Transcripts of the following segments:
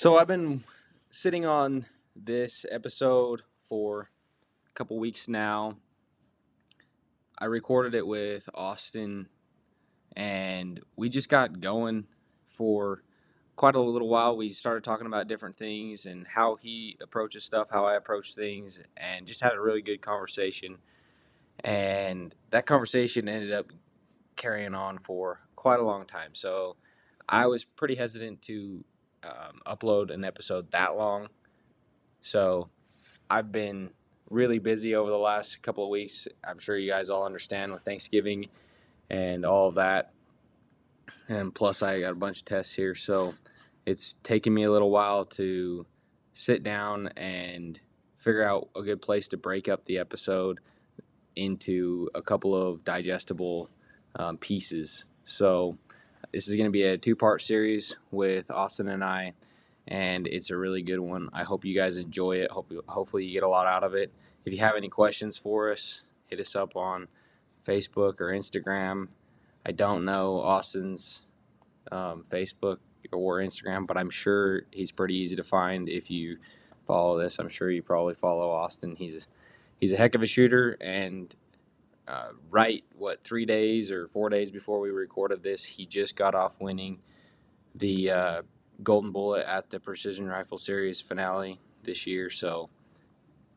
So I've been sitting on this episode for a couple weeks now. I recorded it with Austin and we just got going for quite a little while. We started talking about different things and how he approaches stuff, how I approach things, and just had a really good conversation. And that conversation ended up carrying on for quite a long time. So I was pretty hesitant to um, upload an episode that long. So I've been really busy over the last couple of weeks. I'm sure you guys all understand with Thanksgiving and all of that. And plus, I got a bunch of tests here. So it's taken me a little while to sit down and figure out a good place to break up the episode into a couple of digestible um, pieces. So this is going to be a two part series with Austin and I, and it's a really good one. I hope you guys enjoy it. Hope hopefully you get a lot out of it. If you have any questions for us, hit us up on Facebook or Instagram. I don't know Austin's um, Facebook or Instagram, but I'm sure he's pretty easy to find if you follow this. I'm sure you probably follow Austin. He's he's a heck of a shooter, and uh, right what three days or four days before we recorded this, he just got off winning the uh, Golden Bullet at the Precision Rifle Series finale this year. So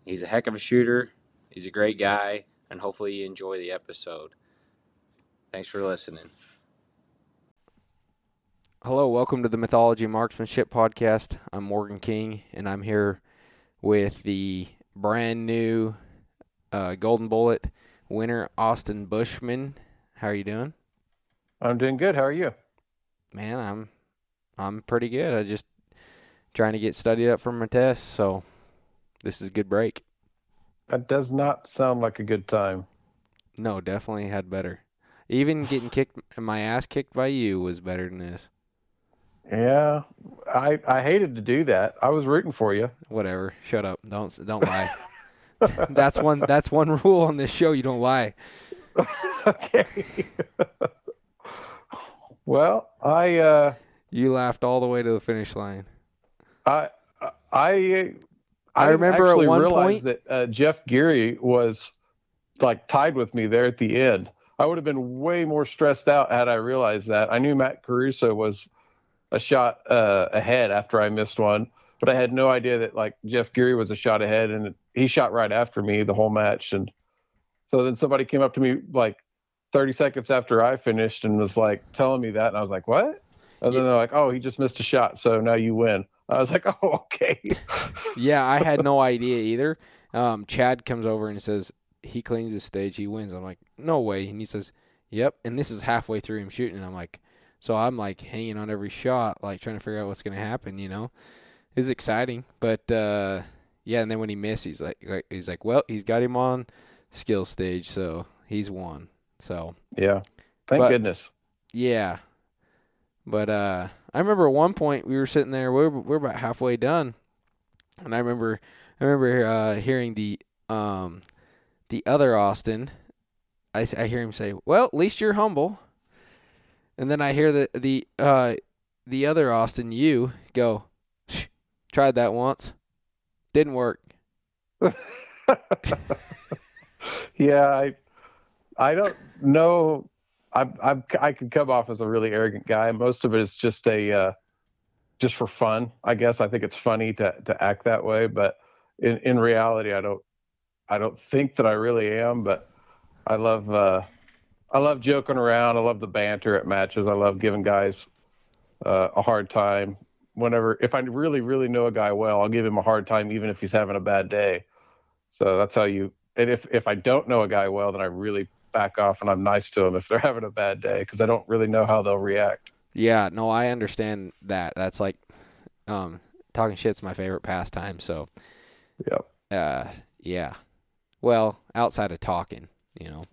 he's a heck of a shooter. He's a great guy, and hopefully you enjoy the episode. Thanks for listening. Hello, welcome to the Mythology Marksmanship Podcast. I'm Morgan King, and I'm here with the brand new uh, Golden Bullet winner Austin Buschman. How are you doing? I'm doing good. How are you? Man, I'm I'm pretty good. I just trying to get studied up for my test, so this is a good break. That does not sound like a good time. No, definitely had better. Even getting kicked my ass kicked by you was better than this. Yeah, I I hated to do that. I was rooting for you. Whatever. Shut up. Don't don't lie. that's one. That's one rule on this show. You don't lie. okay. well, I. Uh, you laughed all the way to the finish line. I. I. I remember at one point that uh, Jeff Geary was like tied with me there at the end. I would have been way more stressed out had I realized that. I knew Matt Caruso was a shot uh, ahead after I missed one, but I had no idea that like Jeff Geary was a shot ahead, and he shot right after me the whole match. And so then somebody came up to me like 30 seconds after I finished and was like telling me that, and I was like, "What?" And then they're like, "Oh, he just missed a shot, so now you win." I was like, "Oh, okay." yeah, I had no idea either. Um, Chad comes over and says he cleans the stage, he wins. I'm like, "No way!" And he says, "Yep." And this is halfway through him shooting, and I'm like, so I'm like hanging on every shot, like trying to figure out what's gonna happen, you know is exciting. But uh, yeah, and then when he missed, he's like, like, he's like, well, he's got him on skill stage, so he's won. So yeah, thank but, goodness. Yeah, but uh, I remember at one point we were sitting there, we are we are about halfway done, and I remember I remember uh, hearing the um the other Austin. I, I hear him say, "Well, at least you're humble." And then I hear the the uh the other Austin, you go, Tried that once. Didn't work. yeah, I I don't know. I I I could come off as a really arrogant guy. Most of it is just a uh, just for fun. I guess I think it's funny to to act that way, but in in reality, I don't I don't think that I really am. But I love uh, I love joking around. I love the banter at matches. I love giving guys uh, a hard time whenever if I really really know a guy well, I'll give him a hard time even if he's having a bad day. So that's how you. And if if I don't know a guy well, then I really back off and I'm nice to him if they're having a bad day because I don't really know how they'll react. Yeah, no, I understand that. That's like um, talking shit's my favorite pastime. So, yep. Uh, yeah. Well, outside of talking, you know,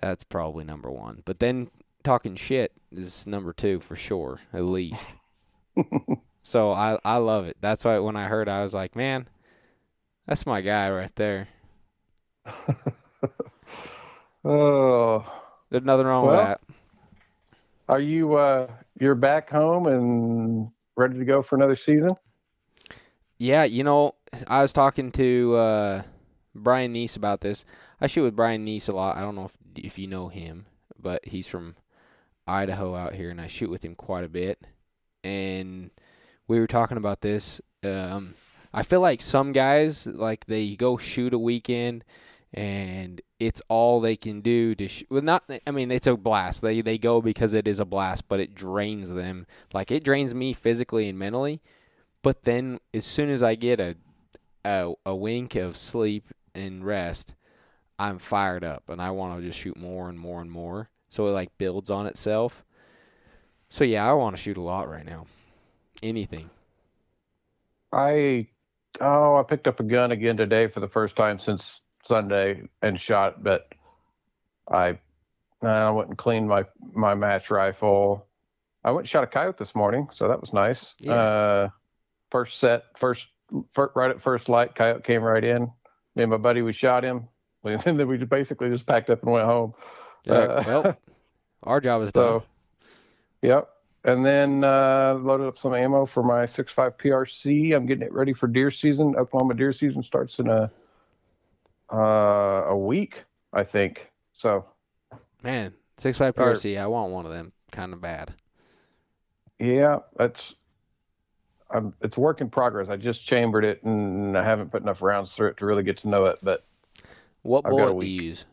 that's probably number one. But then talking shit is number two for sure, at least so I I love it. That's why when I heard, I was like, man, that's my guy right there. oh, there's nothing wrong well, with that. Are you uh you're back home and ready to go for another season? Yeah, you know, I was talking to uh, Brian Neese about this. I shoot with Brian Neese a lot. I don't know if if you know him, but he's from Idaho out here, and I shoot with him quite a bit. And we were talking about this. Um, I feel like some guys like they go shoot a weekend and it's all they can do to sh- well not I mean it's a blast. They they go because it is a blast, but it drains them. Like it drains me physically and mentally. But then as soon as I get a a, a wink of sleep and rest, I'm fired up and I want to just shoot more and more and more. So it like builds on itself. So yeah, I want to shoot a lot right now. Anything. I oh, I picked up a gun again today for the first time since Sunday and shot, but I I went and cleaned my my match rifle. I went and shot a coyote this morning, so that was nice. Yeah. Uh, first set, first, fir- right at first light, coyote came right in. Me and my buddy, we shot him, and then we basically just packed up and went home. Yeah, Uh, well, our job is done. Yep. And then uh, loaded up some ammo for my 6.5 PRC. I'm getting it ready for deer season. Oklahoma deer season starts in a uh, a week, I think. So Man, six five Or- PRC. I want one of them, kind of bad. yeah, that's I'm, it's work in progress. I just chambered it and I haven't put enough rounds through it to really get to know it. But What I've bullet do you use?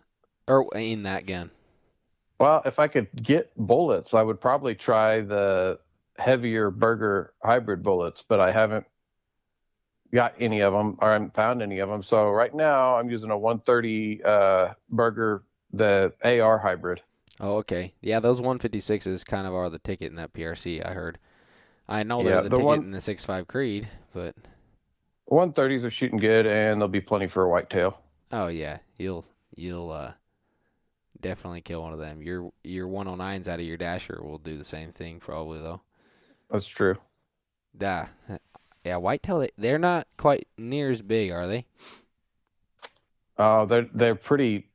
Or in that gun? Well, if I could get bullets, I would probably try the heavier Berger hybrid bullets, but I haven't got any of them or I haven't found any of them. So right now I'm using a 130 uh, Berger, the AR hybrid. Oh, okay. Yeah, those 156s kind of are the ticket in that PRC. I heard. I know they're Yeah, the, the ticket one- in the six five Creed, but 130s are shooting good, and there'll be plenty for a whitetail. oh yeah, you'll you'll uh definitely kill one of them. Your your 109s out of your dasher will do the same thing probably though. That's true. Da, yeah, whitetail they- they're not quite near as big, are they? Uh, they're they're pretty.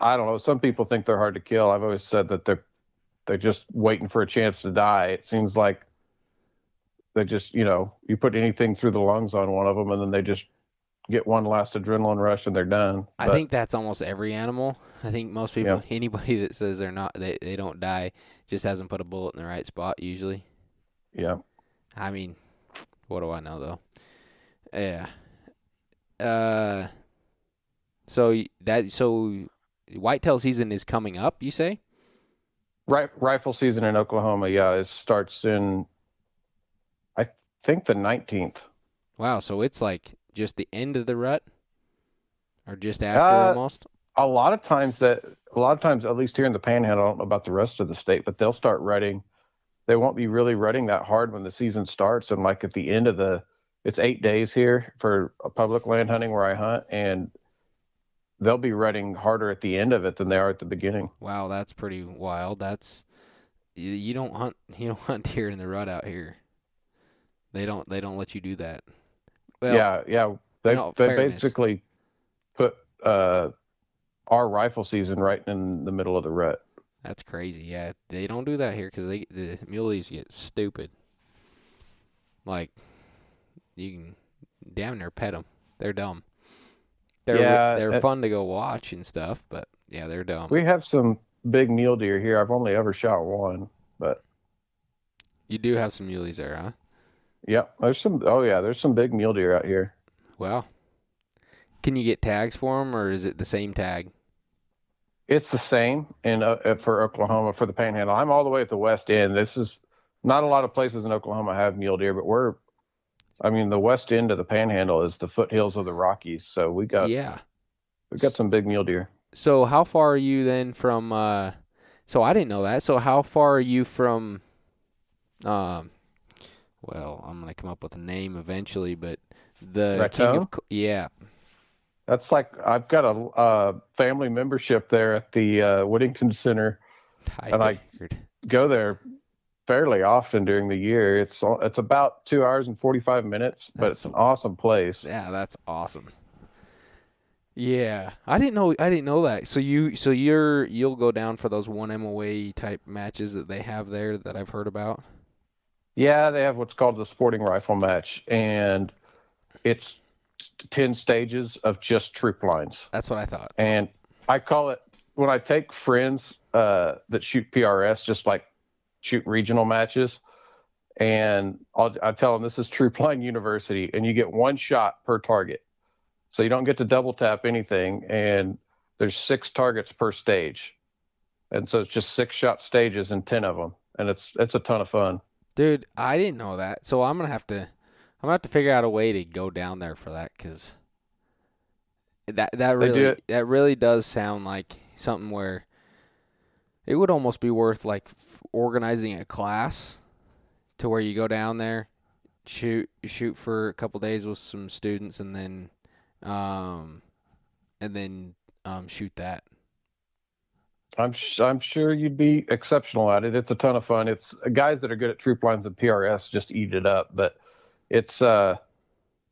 I don't know. Some people think they're hard to kill. I've always said that they're they're just waiting for a chance to die. It seems like they just you know you put anything through the lungs on one of them, and then they just get one last adrenaline rush and they're done. I But, think that's almost every animal. I think most people, anybody that says they're not, they, they don't die, just hasn't put a bullet in the right spot. Usually, yeah. I mean, what do I know though? Yeah. Uh. So that so whitetail season is coming up. You say? Ri- rifle season in Oklahoma, yeah, it starts in I think the 19th. Wow. So it's like just the end of the rut, or just after Uh, almost. A lot of times that a lot of times at least here in the panhandle i don't know about the rest of the state but they'll start rutting they won't be really rutting that hard when the season starts and like at the end of the it's eight days here for a public land hunting where i hunt and they'll be rutting harder at the end of it than they are at the beginning Wow, that's pretty wild. That's you, don't hunt you don't hunt deer in the rut out here. They don't they don't let you do that. Well, yeah yeah they, they fairness. basically put uh our rifle season right in the middle of the rut that's crazy. Yeah, they don't do that here because they the muleys get stupid. Like you can damn near pet them. They're dumb. They're Yeah, they're uh, fun to go watch and stuff, but yeah, they're dumb. we have some big mule deer here i've only ever shot one but you do have some muleys there, huh? Yep, there's some. Oh yeah, there's some big mule deer out here. Well, can you get tags for them, or is it the same tag? It's the same in uh, uh, for Oklahoma for the Panhandle. I'm all the way at the west end. This is not a lot of places in Oklahoma have mule deer, but we're. I mean, the west end of the Panhandle is the foothills of the Rockies, so we got yeah. we got some big mule deer. So how far are you then from? Uh, so I didn't know that. So how far are you from? Um, well, I'm gonna come up with a name eventually, but the King of yeah, That's like I've got a uh, family membership there at the uh, Whittington Center. I And I- Go there fairly often during the year. It's it's about two hours and forty five minutes, but That's it's an awesome place. Yeah, that's awesome. Yeah, I didn't know. I didn't know that. So you, so you're, you'll go down for those one MOA type matches that they have there that I've heard about. Yeah, they have what's called the sporting rifle match, and it's ten stages of just troop lines. That's what I thought. And I call it when I take friends uh, that shoot PRS, just like shoot regional matches, and I'll, I tell them this is Troop Line University, and you get one shot per target, so you don't get to double tap anything, and there's six targets per stage, and so it's just six shot stages and ten of them, and it's it's a ton of fun. Dude, I didn't know that. So I'm gonna have to, I'm gonna have to figure out a way to go down there for that because that that really that really does sound like something where it would almost be worth like f- organizing a class to where you go down there, shoot shoot for a couple days with some students, and then um and then um shoot that. I'm sh- I'm sure you'd be exceptional at it. It's a ton of fun. It's guys that are good at troop lines and PRS just eat it up, but it's uh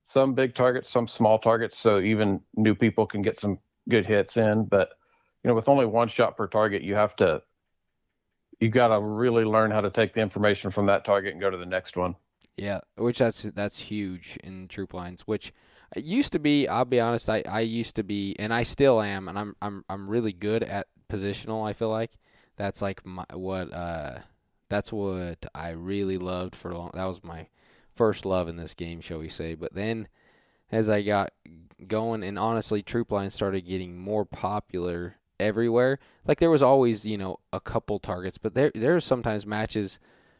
some big targets, some small targets, so even new people can get some good hits in. But you know, with only one shot per target, you have to you got to really learn how to take the information from that target and go to the next one. Yeah, which that's that's huge in troop lines. Which it used to be. I'll be honest. I, I used to be, and I still am, and I'm I'm I'm really good at positional. I feel like that's like my what uh that's what I really loved for long. That was my first love in this game, shall we say? But then as I got going, and honestly, troop lines started getting more popular everywhere. Like there was always you know a couple targets, but there there are sometimes matches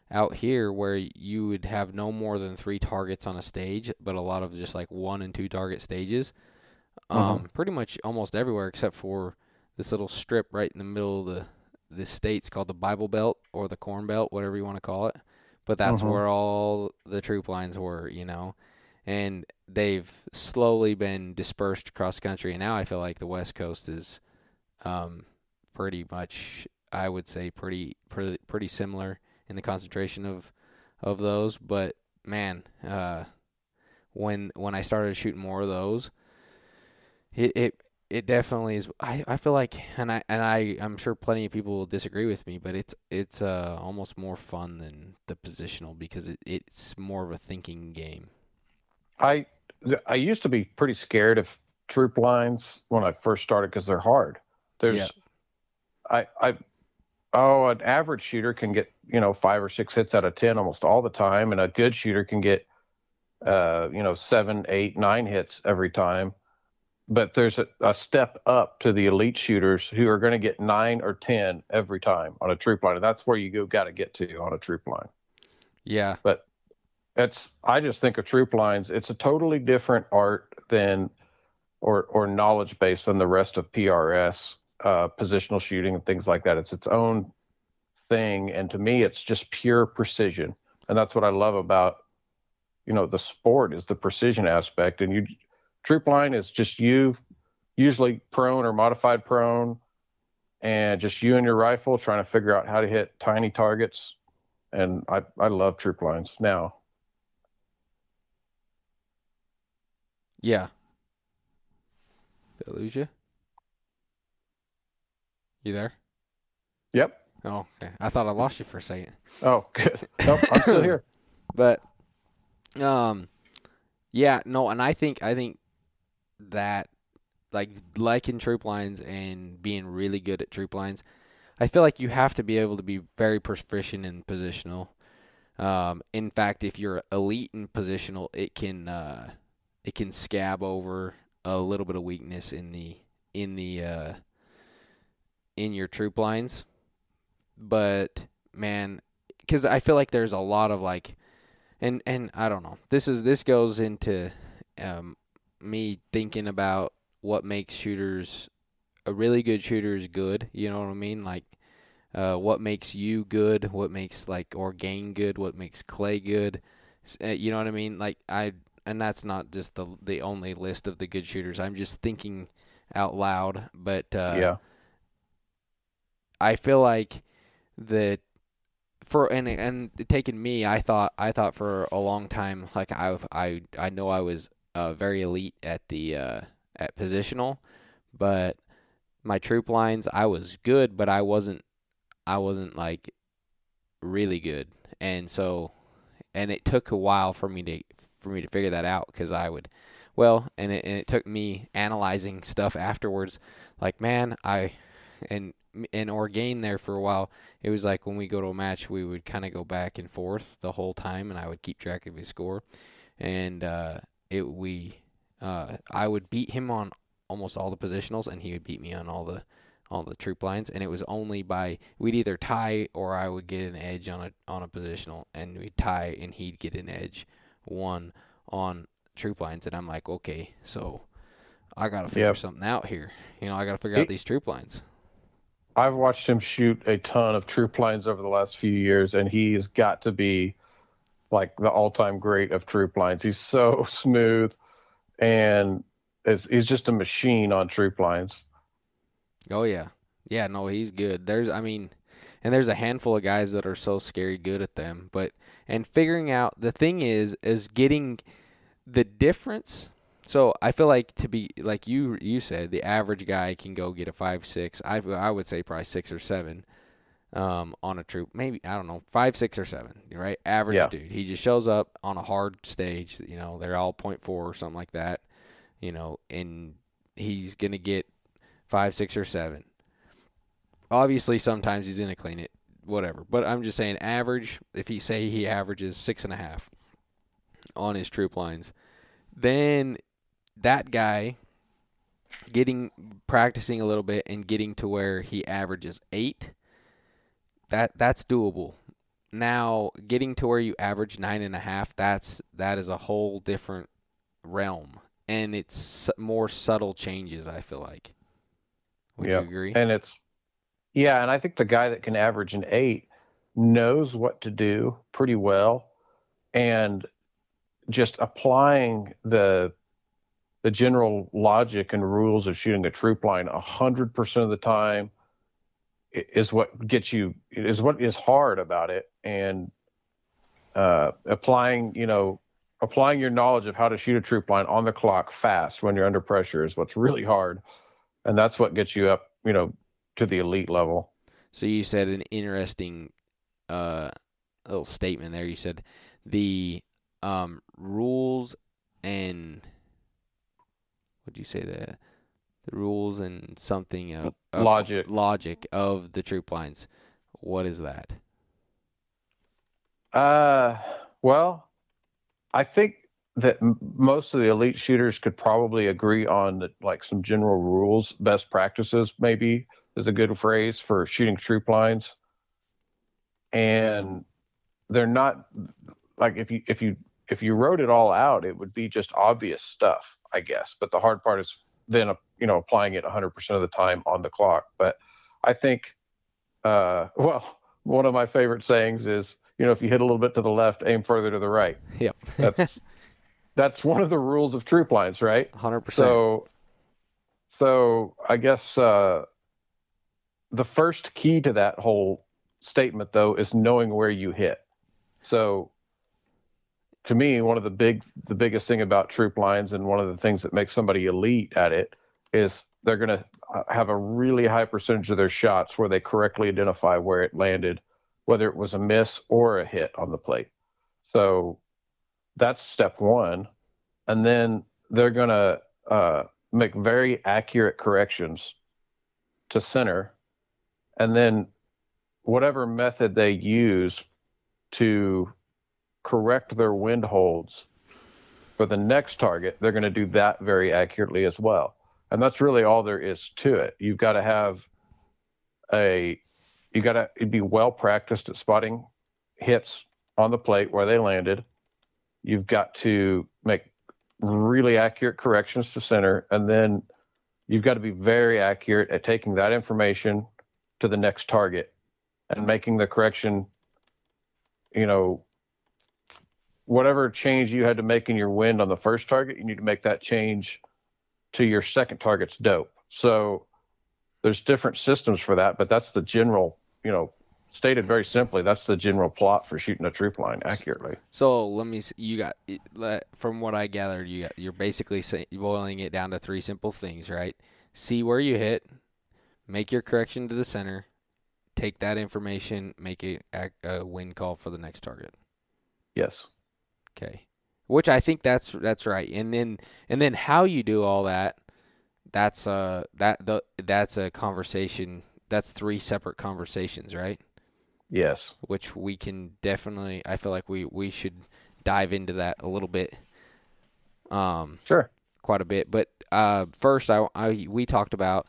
out here where you would have no more than three targets on a stage, but a lot of just like one and two target stages. Um, pretty much almost everywhere except for this little strip right in the middle of the the states called the Bible Belt or the Corn Belt, whatever you want to call it. But that's Mhm. where all the troop lines were, you know. And they've slowly been dispersed across the country, and now I feel like the West Coast is um, pretty much, I would say, pretty pretty pretty similar in the concentration of of those. But man, uh, when when I started shooting more of those, it it, it definitely is. I, I feel like, and I and I I'm sure plenty of people will disagree with me, but it's it's uh, almost more fun than the positional because it, it's more of a thinking game. I I used to be pretty scared of troop lines when I first started because they're hard. There's Yeah. I I oh an average shooter can get you know five or six hits out of ten almost all the time, and a good shooter can get uh you know seven, eight, nine hits every time. But there's a, a step up to the elite shooters who are going to get nine or ten every time on a troop line, and that's where you go got to get to on a troop line Yeah, but it's I just think of troop lines. It's a totally different art than or or knowledge base than the rest of PRS, uh, positional shooting and things like that. It's its own thing, and to me, it's just pure precision, and that's what I love about you know the sport is the precision aspect. And you troop line is just you, usually prone or modified prone, and just you and your rifle trying to figure out how to hit tiny targets. And I I love troop lines now. yeah. Did I lose you? You there? Yep. Oh, okay. I thought I lost you for a second. Oh, good. Nope, I'm still here. But um yeah, no, and I think I think that like liking troop lines and being really good at troop lines, I feel like you have to be able to be very proficient in positional. Um, in fact, if you're elite in positional, it can uh, it can scab over a little bit of weakness in the in the uh, in your troop lines. But man, because I feel like there's a lot of like, and and I don't know. This is this goes into um, me thinking about what makes shooters a really good shooter is good. You know what I mean? Like, uh, what makes you good? What makes like Orgain good? What makes Clay good? Uh, You know what I mean? Like I, and that's not just the the only list of the good shooters. I'm just thinking out loud. But uh, yeah. I feel like that for and and taking me, I thought I thought for a long time like I I I know I was uh, very elite at the uh, at positional, but my troop lines I was good, but I wasn't I wasn't like really good, and so and it took a while for me to for me to figure that out because I would, well, and it and it took me analyzing stuff afterwards. Like, man, I, and and Orgain there for a while. It was like when we go to a match, we would kind of go back and forth the whole time, and I would keep track of his score, and uh, it we, uh, I would beat him on almost all the positionals, and he would beat me on all the all the troop lines, and it was only by we'd either tie or I would get an edge on a on a positional, and we'd tie and he'd get an edge one on troop lines, and I'm like, okay, so I got to figure yep. something out here. You know, I got to figure it, out these troop lines. I've watched him shoot a ton of troop lines over the last few years, and he's got to be like the all-time great of troop lines. He's so smooth, and he's just a machine on troop lines. Oh yeah, yeah. No, he's good. There's, I mean, and there's a handful of guys that are so scary good at them. But and figuring out the thing is is getting the difference. So I feel like to be like you you said, the average guy can go get a five six. I I would say probably six or seven. Um, on a troop, maybe I don't know, five, six, or seven. Right, average yeah. dude. He just shows up on a hard stage. You know, they're all point four or something like that. You know, and he's gonna get five, six, or seven. Obviously, sometimes he's gonna clean it, whatever. But I'm just saying, average. If he say he averages six and a half on his troop lines, then that guy getting practicing a little bit and getting to where he averages eight. That that's doable. Now getting to where you average nine and a half, that's that is a whole different realm, and it's more subtle changes. I feel like. Would yep. you agree? And it's yeah, and I think the guy that can average an eight knows what to do pretty well, and just applying the the general logic and rules of shooting a troop line a hundred percent of the time is what gets you is what is hard about it and uh, applying you know applying your knowledge of how to shoot a troop line on the clock fast when you're under pressure is what's really hard and that's what gets you up, you know, to the elite level. So you said an interesting uh, little statement there. You said the um, rules and what do you say the the rules and something of, of logic logic of the troop lines. What is that? Uh, well, I think that m- most of the elite shooters could probably agree on that, like some general rules, best practices, maybe is a good phrase for shooting troop lines. And they're not like if you if you if you wrote it all out, it would be just obvious stuff, I guess. But the hard part is then you know applying it 100% of the time on the clock. But I think, uh, well, one of my favorite sayings is, you know, if you hit a little bit to the left, aim further to the right. Yep. That's that's one of the rules of troop lines, right? Hundred percent. So, so I guess uh, the first key to that whole statement, though, is knowing where you hit. So, to me, one of the big, the biggest thing about troop lines, and one of the things that makes somebody elite at it, is they're going to uh, have a really high percentage of their shots where they correctly identify where it landed, whether it was a miss or a hit on the plate. So that's step one. And then they're going to uh, make very accurate corrections to center. And then whatever method they use to correct their wind holds for the next target, they're going to do that very accurately as well. And that's really all there is to it. You've got to have a, you got to be well practiced at spotting hits on the plate where they landed You've got to make really accurate corrections to center, and then you've got to be very accurate at taking that information to the next target and making the correction, you know, whatever change you had to make in your wind on the first target, you need to make that change to your second target's dope. So there's different systems for that, but that's the general, you know, stated very simply, that's the general plot for shooting a troop line accurately. So let me. You got from what I gathered, you got, you're basically boiling it down to three simple things, right? See where you hit, make your correction to the center, take that information, make a, a wind call for the next target. Yes. Okay. Which I think that's that's right. And then and then how you do all that that's uh that the that's a conversation that's three separate conversations, right? Yes. Which we can definitely I feel like we we should dive into that a little bit. Um Sure. quite a bit. But uh, first, I, I we talked about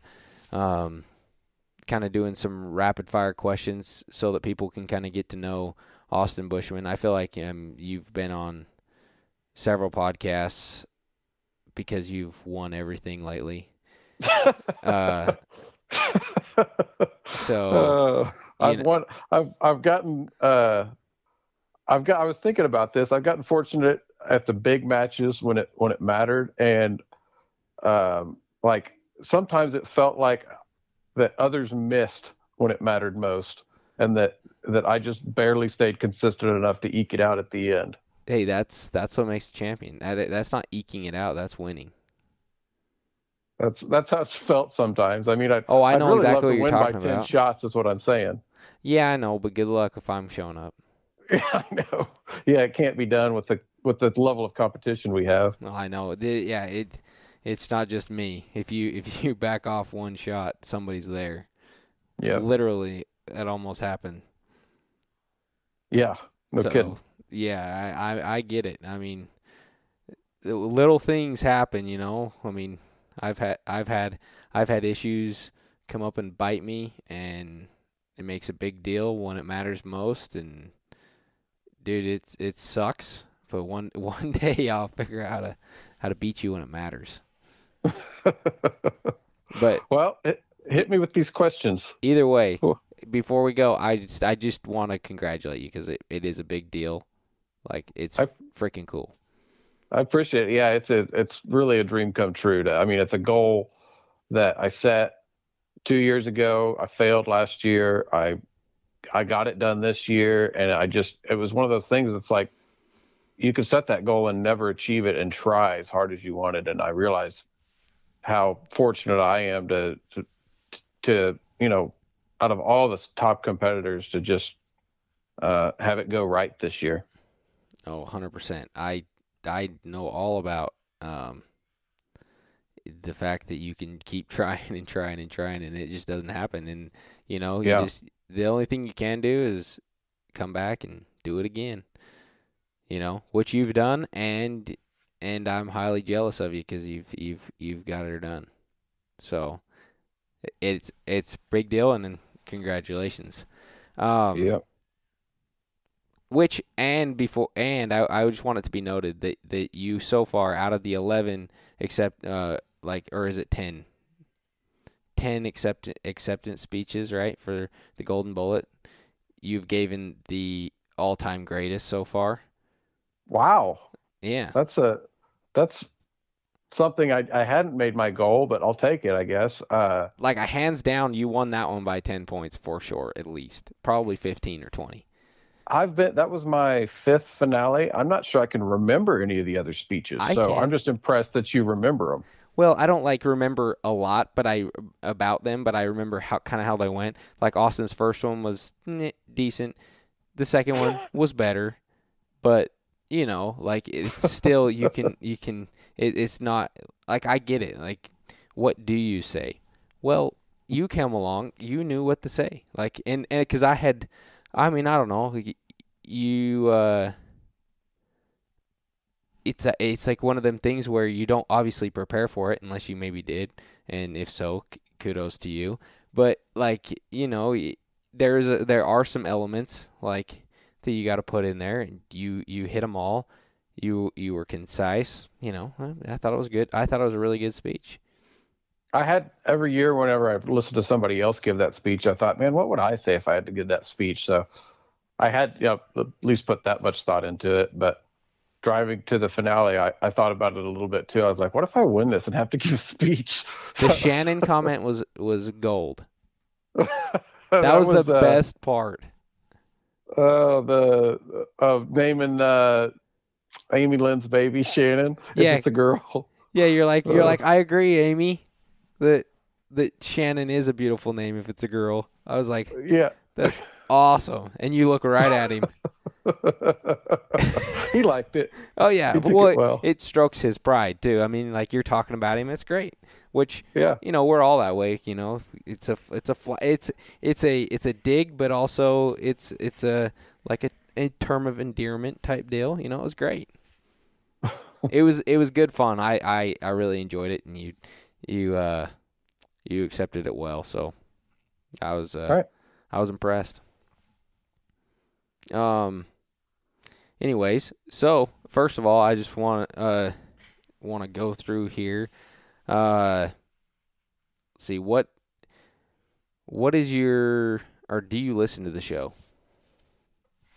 um, kind of doing some rapid fire questions so that people can kind of get to know Austin Buschman. I feel like um, you've been on several podcasts because you've won everything lately. Uh, so Uh, I've know- won. I've I've gotten. Uh, I've got. I was thinking about this. I've gotten fortunate at the big matches when it when it mattered, and um, like sometimes it felt like that others missed when it mattered most, and that that I just barely stayed consistent enough to eke it out at the end. Hey, that's that's what makes a champion. That that's not eking it out. That's winning. That's that's how it's felt sometimes. I mean, I Oh, I know really exactly what you're win talking by ten about. shots. Is what I'm saying. Yeah, I know, but good luck if I'm showing up. Yeah, I know. Yeah, it can't be done with the with the level of competition we have. No, I know. Yeah, it it's not just me. If you if you back off one shot, somebody's there. Yeah, Literally, it almost happened. yeah. No so, kidding. Yeah, I, I I get it. I mean, little things happen, you know. I mean, I've had I've had I've had issues come up and bite me, and it makes a big deal when it matters most. And dude, it's it sucks. But one one day I'll figure out how to how to beat you when it matters. But well, hit, hit me with these questions. either way, before we go, I just I just want to congratulate you because it, it is a big deal. Like it's I- freaking cool. I appreciate it. Yeah, it's a it's really a dream come true. To, I mean, it's a goal that I set two years ago. I failed last year. I I got it done this year, and I just it was one of those things. That's like you can set that goal and never achieve it, and try as hard as you wanted. And I realized how fortunate I am to to to you know out of all the top competitors to just uh, have it go right this year. Oh, 100%. I I know all about um the fact that you can keep trying and trying and trying and it just doesn't happen and you know, you Yeah. just the only thing you can do is come back and do it again. You know, what you've done and and I'm highly jealous of you cuz you've you've you've got it done. So it's it's big deal and then congratulations. Um yeah. Which and before and I, I just want it to be noted that that you so far out of the 11 except uh like or is it 10 10 accept acceptance speeches right for the golden bullet. You've given the all-time greatest so far. Wow. yeah. That's a that's something I, I hadn't made my goal, but I'll take it, I guess. Uh, like a hands down you won that one by 10 points for sure at least. Probably 15 or 20 I've been that was my fifth finale. I'm not sure I can remember any of the other speeches, I so can. I'm just impressed that you remember them. Well, I don't like remember a lot, but I about them, but I remember how kind of how they went. Like Austin's first one was decent. The second one was better, but you know, like it's still you can you can it, it's not like I get it. Like what do you say? Well, you came along, you knew what to say. Like and and cuz I had I mean, I don't know. You uh it's a, it's like one of them things where you don't obviously prepare for it unless you maybe did, and if so, kudos to you. But like you know, there's there are some elements like that you got to put in there, and you you hit them all. You you were concise. You know, I, I thought it was good. I thought it was a really good speech. I had every year whenever I listened to somebody else give that speech, I thought, man, what would I say if I had to give that speech? So I had you know, at least put that much thought into it. But driving to the finale, I, I thought about it a little bit too. I was like, what if I win this and have to give a speech? The Shannon comment was was gold. that, That, was, the uh, best part. Uh, the uh, naming uh, Amy Lynn's baby Shannon. Yeah. it's a girl. Yeah, you're like you're Ugh. like I agree, Amy. That that Shannon is a beautiful name if it's a girl. I was like, Yeah. that's awesome. And you look right at him. he liked it. Oh yeah, well, it well. it strokes his pride too. I mean, like you're talking about him, it's great. Which Yeah. you know we're all that way. You know, it's a it's a it's it's a it's a dig, but also it's it's a like a, a term of endearment type deal. You know, it was great. it was it was good fun. I, I I really enjoyed it, and you you uh you accepted it well. So I was uh right. I was impressed. Um. Anyways, so first of all, I just want uh want to go through here. Uh, see what what is your or do you listen to the show?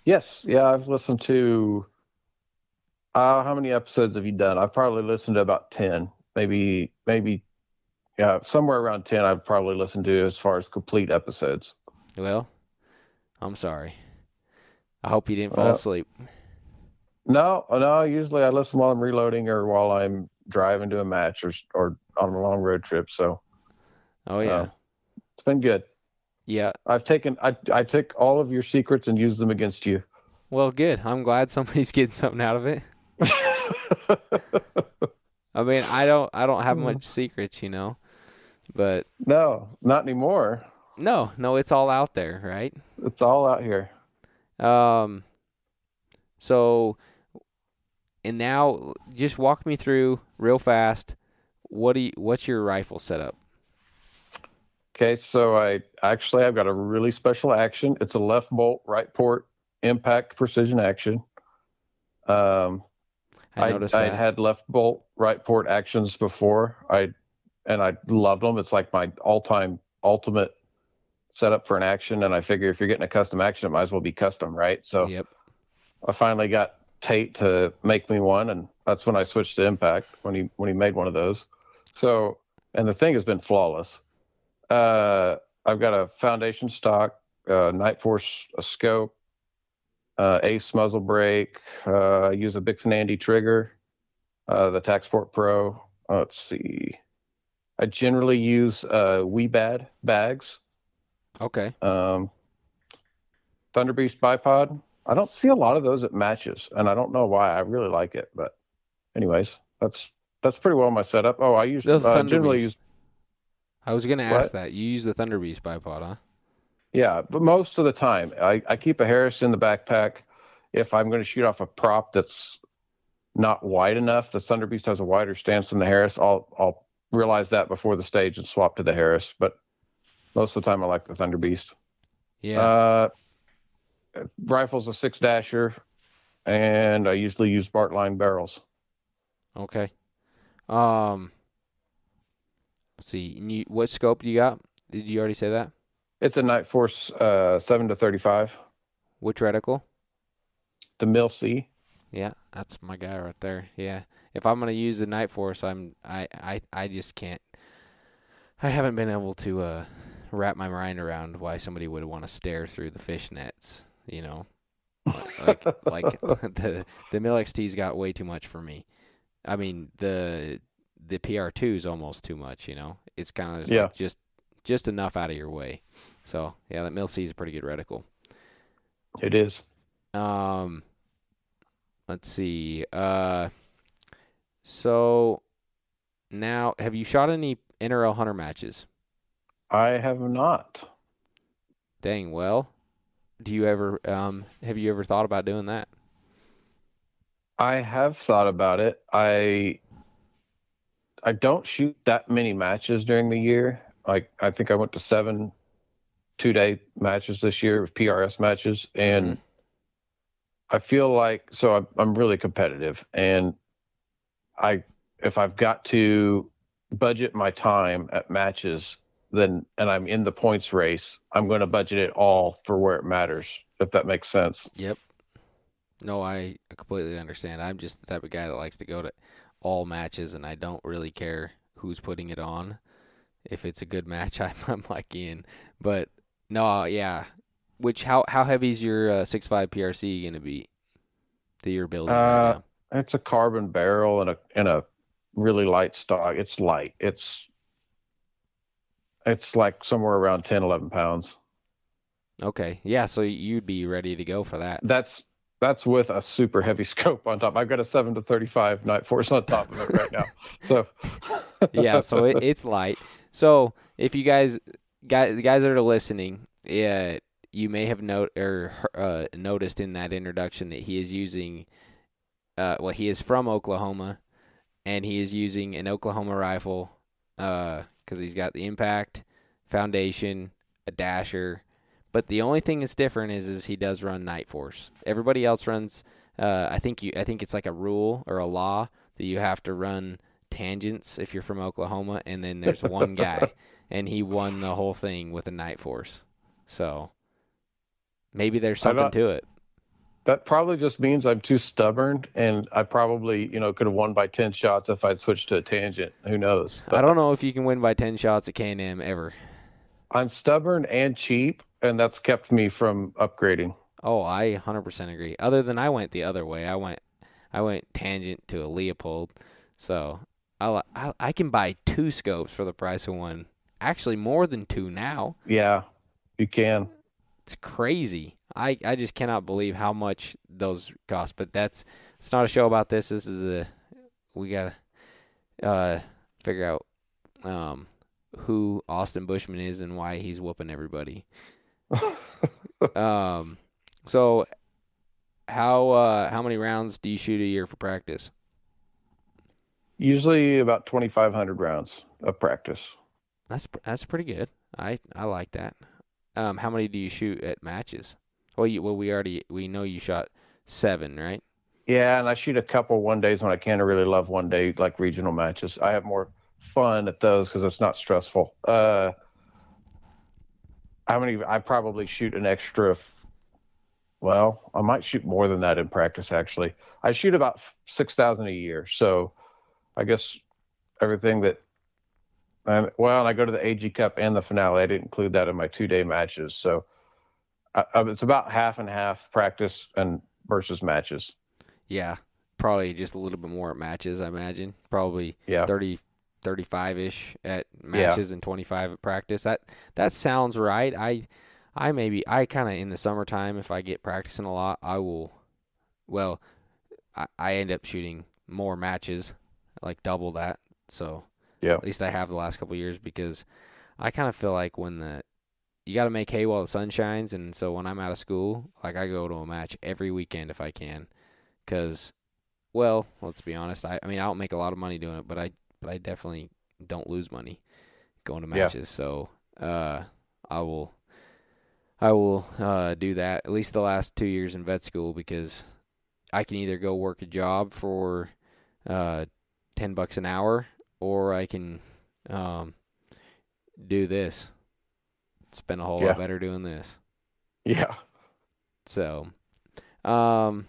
Yes. Yeah, I've listened to. Uh, how many episodes have you done? I've probably listened to about ten, maybe, maybe, yeah, somewhere around ten. I've probably listened to as far as complete episodes. Well, I'm sorry. I hope you didn't fall Well, asleep. No, no. Usually I listen while I'm reloading or while I'm driving to a match or or on a long road trip. So Oh yeah, uh, it's been good. yeah. I've taken I I took all of your secrets and used them against you. Well, good. I'm glad somebody's getting something out of it. I mean, I don't I don't have Hmm. much secrets, you know, but no, not anymore. no, no, it's all out there, right? It's all out here. Um, so, and now just walk me through real fast. What do you, what's your rifle setup? Okay, so I actually I've got a really special action. It's a left bolt, right port, impact precision action. Um, I I noticed I'd that. had left bolt, right port actions before. I and I loved them. It's like my all-time ultimate setup for an action. And I figure if you're getting a custom action, it might as well be custom, right? So Yep. I finally got Tate to make me one, and that's when I switched to Impact when he when he made one of those. So and the thing has been flawless. Uh, I've got a foundation stock, uh, Nightforce, a scope, uh, Ace muzzle brake. Uh, I use a Bix'n Andy trigger, uh, the TacSport Pro. Let's see. I generally use uh, Wiebad bags. Okay. Um, Thunderbeast bipod. I don't see a lot of those at matches, and I don't know why. I really like it, but anyways, that's that's pretty well my setup. Oh, I use The uh, generally use I was gonna ask What? that. You use the Thunderbeast bipod, huh? yeah, but most of the time I, I keep a Harris in the backpack. If I'm going to shoot off a prop that's not wide enough, the Thunderbeast has a wider stance than the Harris. I'll I'll realize that before the stage and swap to the Harris. But most of the time, I like the Thunder Beast. Yeah. Uh, rifle's a six dasher, and I usually use Bartlein barrels. okay. Um. Let's see. you- what scope do you got? Did you already say that? It's a Nightforce uh, seven to thirty-five. Which reticle? The Mil-C. Yeah, that's my guy right there. Yeah. If I'm gonna use the Nightforce, I'm I I I just can't. I haven't been able to uh wrap my mind around why somebody would want to stare through the fish nets. You know, like like the the Mil-XT's got way too much for me. I mean the the PR2 is almost too much. You know, it's kind of just Yeah. like just just enough out of your way. So yeah, that Mil-C is a pretty good reticle. It is. Um, let's see. Uh, so now, have you shot any NRL hunter matches? I have not. Dang. Well, do you ever um have you ever thought about doing that? I have thought about it. I I don't shoot that many matches during the year. Like I think I went to seven two day matches this year PRS matches, and I feel like so I'm, I'm really competitive, and I if I've got to budget my time at matches, then and I'm in the points race, I'm going to budget it all for where it matters. If that makes sense. Yep. No, I completely understand. I'm just the type of guy that likes to go to all matches, and I don't really care who's putting it on. If it's a good match, I'm, I'm like in. But no, yeah. Which how how heavy is your uh, six five PRC going to be that you're building right Uh, now? It's a carbon barrel and a and a really light stock. It's light. It's it's like somewhere around 10, 11 pounds. Okay, yeah. So you'd be ready to go for that. That's that's with a super heavy scope on top. I've got a seven to thirty-five night force on top of it right now. So yeah, so it, it's light. So if you guys, guys, the guys that are listening, yeah, you may have note or uh, noticed in that introduction that he is using. Uh, well, he is from Oklahoma, and he is using an Oklahoma rifle because uh, he's got the impact foundation, a dasher, but the only thing that's different is is he does run Nightforce. Everybody else runs. Uh, I think you. I think it's like a rule or a law that you have to run tangents if you're from Oklahoma, and then there's one guy, and he won the whole thing with a Nightforce. So maybe there's uh, something to it. That probably just means I'm too stubborn, and I probably, you know, could have won by ten shots if I'd switched to a tangent. Who knows? But I don't know if you can win by ten shots at K&M ever. I'm stubborn and cheap, and that's kept me from upgrading. Oh, I 100% agree. Other than I went the other way. I went I went tangent to a Leupold, So, I I, I can buy two scopes for the price of one. Actually, more than two now. Yeah. You can. It's crazy. I, I just cannot believe how much those cost. But that's it's not a show about this. This is a we gotta uh, figure out um, who Austin Buschman is and why he's whooping everybody. um, so how uh, how many rounds do you shoot a year for practice? Usually about twenty five hundred rounds of practice. That's that's pretty good. I I like that. Um, how many do you shoot at matches? Well, you, well, we already we know you shot seven, right? Yeah, and I shoot a couple one days when I can. I really love one day like regional matches. I have more fun at those because it's not stressful. Uh, how many? I probably shoot an extra. Well, I might shoot more than that in practice. Actually, I shoot about six thousand a year. So, I guess everything that. And well, and I go to the AG Cup and the finale. I didn't include that in my two-day matches. So, I, it's about half and half practice and versus matches. Yeah, probably just a little bit more at matches. I imagine probably yeah. 30, 35 ish at matches yeah. and 25 at practice. That that sounds right. I I maybe I kind of in the summertime if I get practicing a lot, I will well I, I end up shooting more matches, like double that. So yeah. At least I have the last couple years because I kind of feel like when the you got to make hay while the sun shines, and so when I'm out of school, like I go to a match every weekend if I can, because, well, let's be honest, I, I mean I don't make a lot of money doing it, but I but I definitely don't lose money going to matches. Yeah. So uh, I will I will uh, do that at least the last two years in vet school because I can either go work a job for uh, ten bucks an hour or I can um, do this. Spend a whole yeah. lot better doing this. Yeah. So, um,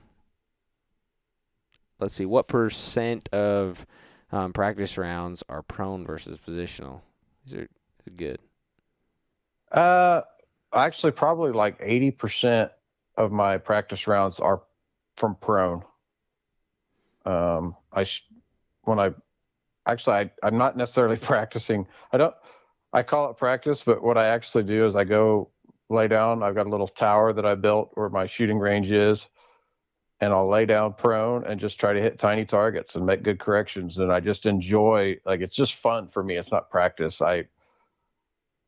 let's see. What percent of um, practice rounds are prone versus positional. These are good. Uh, actually, probably like eighty percent of my practice rounds are from prone. Um, I sh- when I actually I, I'm not necessarily practicing. I don't. I call it practice, but what I actually do is I go lay down. I've got a little tower that I built where my shooting range is, and I'll lay down prone and just try to hit tiny targets and make good corrections. And I just enjoy like it's just fun for me. It's not practice. I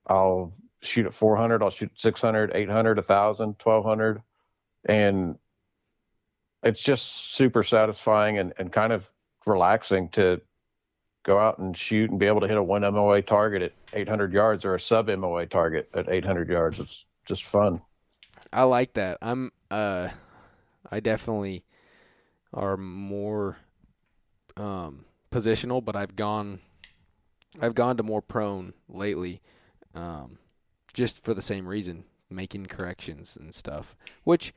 I'll shoot at 400, I'll shoot 600, 800, 1000, 1200 and it's just super satisfying and, and kind of relaxing to go out and shoot and be able to hit a one MOA target at 800 yards or a sub MOA target at 800 yards. It's just fun. I like that. I'm uh I definitely are more um, positional, but I've gone I've gone to more prone lately, um, just for the same reason, making corrections and stuff. Which,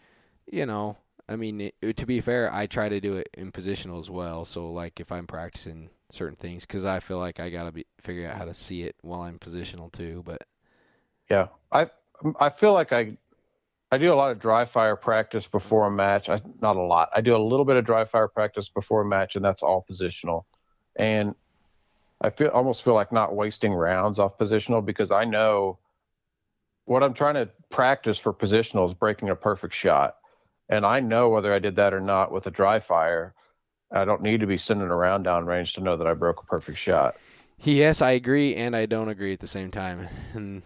you know, I mean, it, to be fair, I try to do it in positional as well. So, like, if I'm practicing certain things, because I feel like I gotta be figure out how to see it while I'm positional too. But yeah, I I feel like I I do a lot of dry fire practice before a match. I, not a lot. I do a little bit of dry fire practice before a match, and that's all positional. And I feel almost feel like not wasting rounds off positional because I know what I'm trying to practice for positional is breaking a perfect shot. And I know whether I did that or not with a dry fire. I don't need to be sending around downrange to know that I broke a perfect shot. Yes, I agree, and I don't agree at the same time, and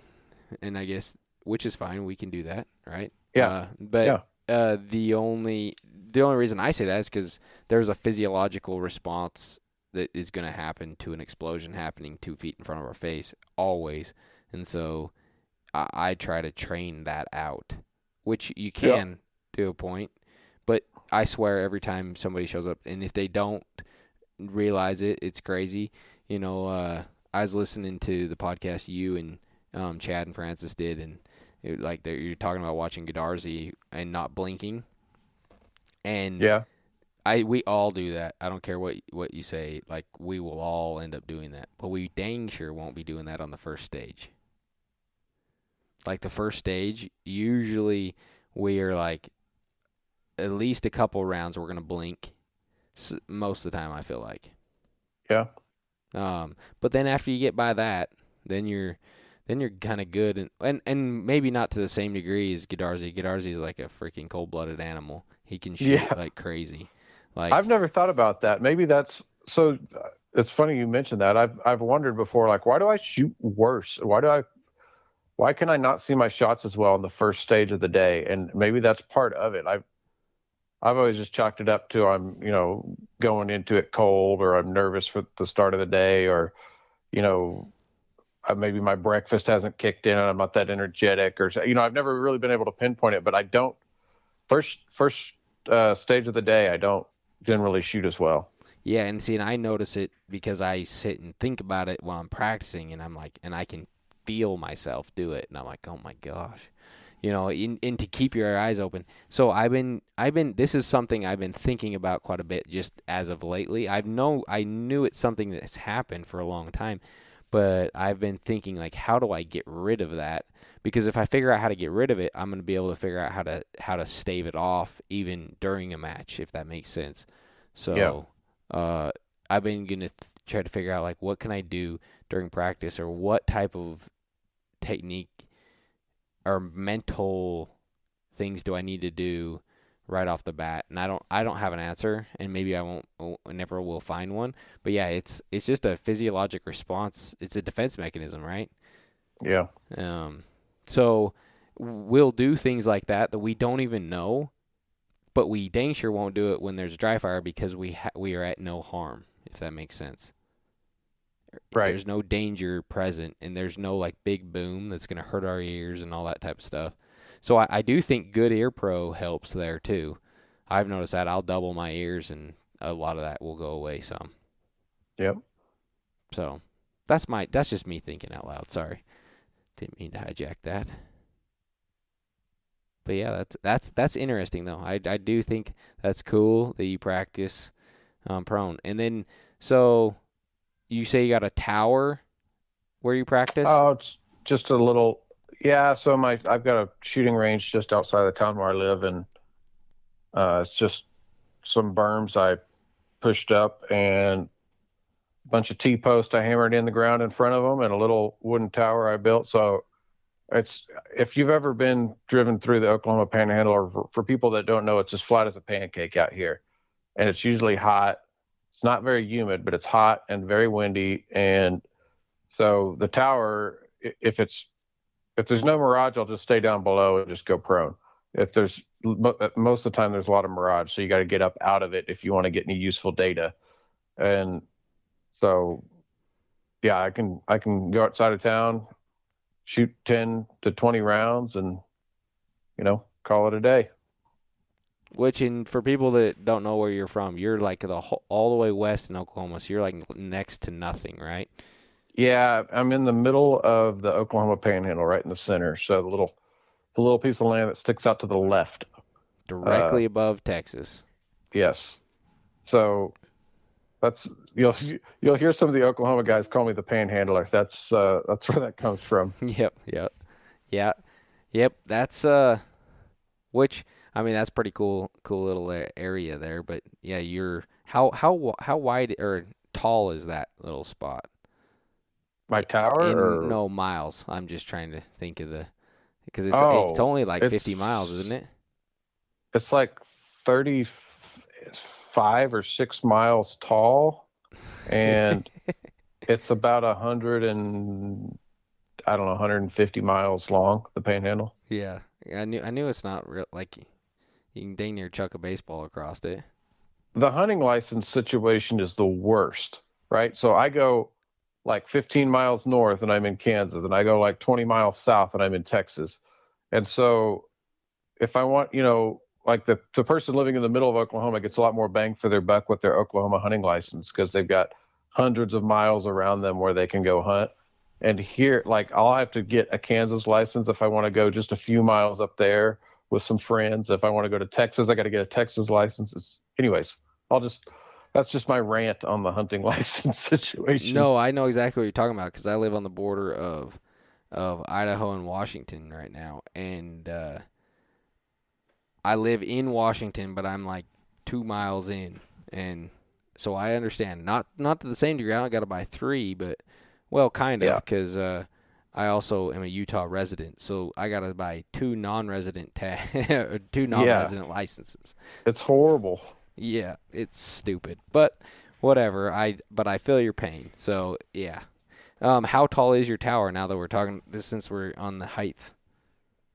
and I guess which is fine. We can do that, right? Yeah. Uh, but Yeah. uh, the only the only reason I say that is because there's a physiological response that is going to happen to an explosion happening two feet in front of our face always, and so I, I try to train that out, which you can to a point, but I swear every time somebody shows up, and if they don't realize it, it's crazy. You know, uh, I was listening to the podcast you and um, Chad and Francis did, and it, like you're talking about watching Godarzi and not blinking, and Yeah. I we all do that. I don't care what what you say. Like we will all end up doing that, but we dang sure won't be doing that on the first stage. Like the first stage, usually we are like at least a couple rounds we're gonna blink. Most of the time, I feel like. Yeah. Um, but then after you get by that, then you're then you're kind of good, and, and and maybe not to the same degree as Godarzi. Godarzi is like a freaking cold blooded animal. He can shoot Yeah. like crazy. Like I've never thought about that. Maybe that's so. uh, It's funny you mentioned that. I've I've wondered before, like, why do I shoot worse? Why do I? Why can I not see my shots as well in the first stage of the day? And maybe that's part of it. I've I've always just chalked it up to I'm you know going into it cold, or I'm nervous for the start of the day, or you know maybe my breakfast hasn't kicked in and I'm not that energetic, or you know I've never really been able to pinpoint it. But I don't first first uh, stage of the day I don't generally shoot as well. Yeah, and see, and I notice it because I sit and think about it while I'm practicing, and I'm like, and I can feel myself do it, and I'm like, oh my gosh, you know, in, and to keep your eyes open. So I've been, I've been, this is something I've been thinking about quite a bit just as of lately. I've know, I knew it's something that's happened for a long time, but I've been thinking like, how do I get rid of that? Because if I figure out how to get rid of it, I'm going to be able to figure out how to how to stave it off even during a match, if that makes sense. So, Yeah. uh, I've been gonna th- try to figure out like what can I do during practice or what type of technique or mental things do I need to do right off the bat and I don't I don't have an answer and maybe I won't never will find one but yeah it's it's just a physiologic response it's a defense mechanism right Yeah. um, so we'll do things like that that we don't even know, but we dang sure won't do it when there's a dry fire because we ha- we are at no harm, if that makes sense. Right. There's no danger present, and there's no like big boom that's gonna hurt our ears and all that type of stuff. So I, I do think good ear pro helps there too. I've noticed that I'll double my ears, and a lot of that will go away some. Yep. So that's my that's just me thinking out loud. Sorry, didn't mean to hijack that. But yeah, that's that's that's interesting though. I I do think that's cool that you practice um, prone, and then so you say you got a tower where you practice. Oh, it's just a little. Yeah. So my I've got a shooting range just outside the town where I live, and uh, it's just some berms I pushed up and a bunch of T posts I hammered in the ground in front of them, and a little wooden tower I built. So it's if you've ever been driven through the Oklahoma Panhandle, or for, for people that don't know, it's as flat as a pancake out here, and it's usually hot. It's not very humid, but it's hot and very windy, and so the tower, if it's if there's no mirage, I'll just stay down below and just go prone. If there's uh, most of the time there's a lot of mirage, so you got to get up out of it if you want to get any useful data. And so, yeah, I can I can go outside of town, shoot ten to twenty rounds, and you know call it a day. Which, in for people that don't know where you're from, you're like the whole, all the way west in Oklahoma, so you're like next to nothing, right? Yeah, I'm in the middle of the Oklahoma Panhandle, right in the center. So the little the little piece of land that sticks out to the left. Directly above Texas. Yes. So that's you'll you'll hear some of the Oklahoma guys call me the panhandler. That's uh that's where that comes from. Yep, yep, yeah, yep. That's uh, which I mean that's pretty cool, cool little uh, area there. But yeah, you're how how how wide or tall is that little spot? My tower In or no miles. I'm just trying to think of the because it's Oh, it's only like 50 miles, isn't it? it's like 35 or 6 miles tall and it's about a 100 and I don't know 150 miles long the panhandle. Yeah, I knew I knew it's not real. Like you can dang near chuck a baseball across it. The hunting license situation is the worst, right? So I go like 15 miles north and I'm in Kansas, and I go like 20 miles south and I'm in Texas. And so if I want, you know, like the, the person living in the middle of Oklahoma gets a lot more bang for their buck with their Oklahoma hunting license because they've got hundreds of miles around them where they can go hunt. And here, like, I'll have to get a Kansas license if I want to go just a few miles up there with some friends. If I want to go to Texas, I got to get a Texas license. It's, anyways, I'll just that's just my rant on the hunting license situation. No, I know exactly what you're talking about because I live on the border of of Idaho and Washington right now, and uh, I live in Washington, but I'm like two miles in, and so I understand. Not not to the same degree. I don't got to buy three, but well, kind of, Yeah. because uh, I also am a Utah resident, so I got to buy two non-resident ta- or two non-resident licenses. It's horrible. Yeah, it's stupid, but whatever. I but I feel your pain. So yeah. Um, how tall is your tower now that we're talking? Since we're on the height,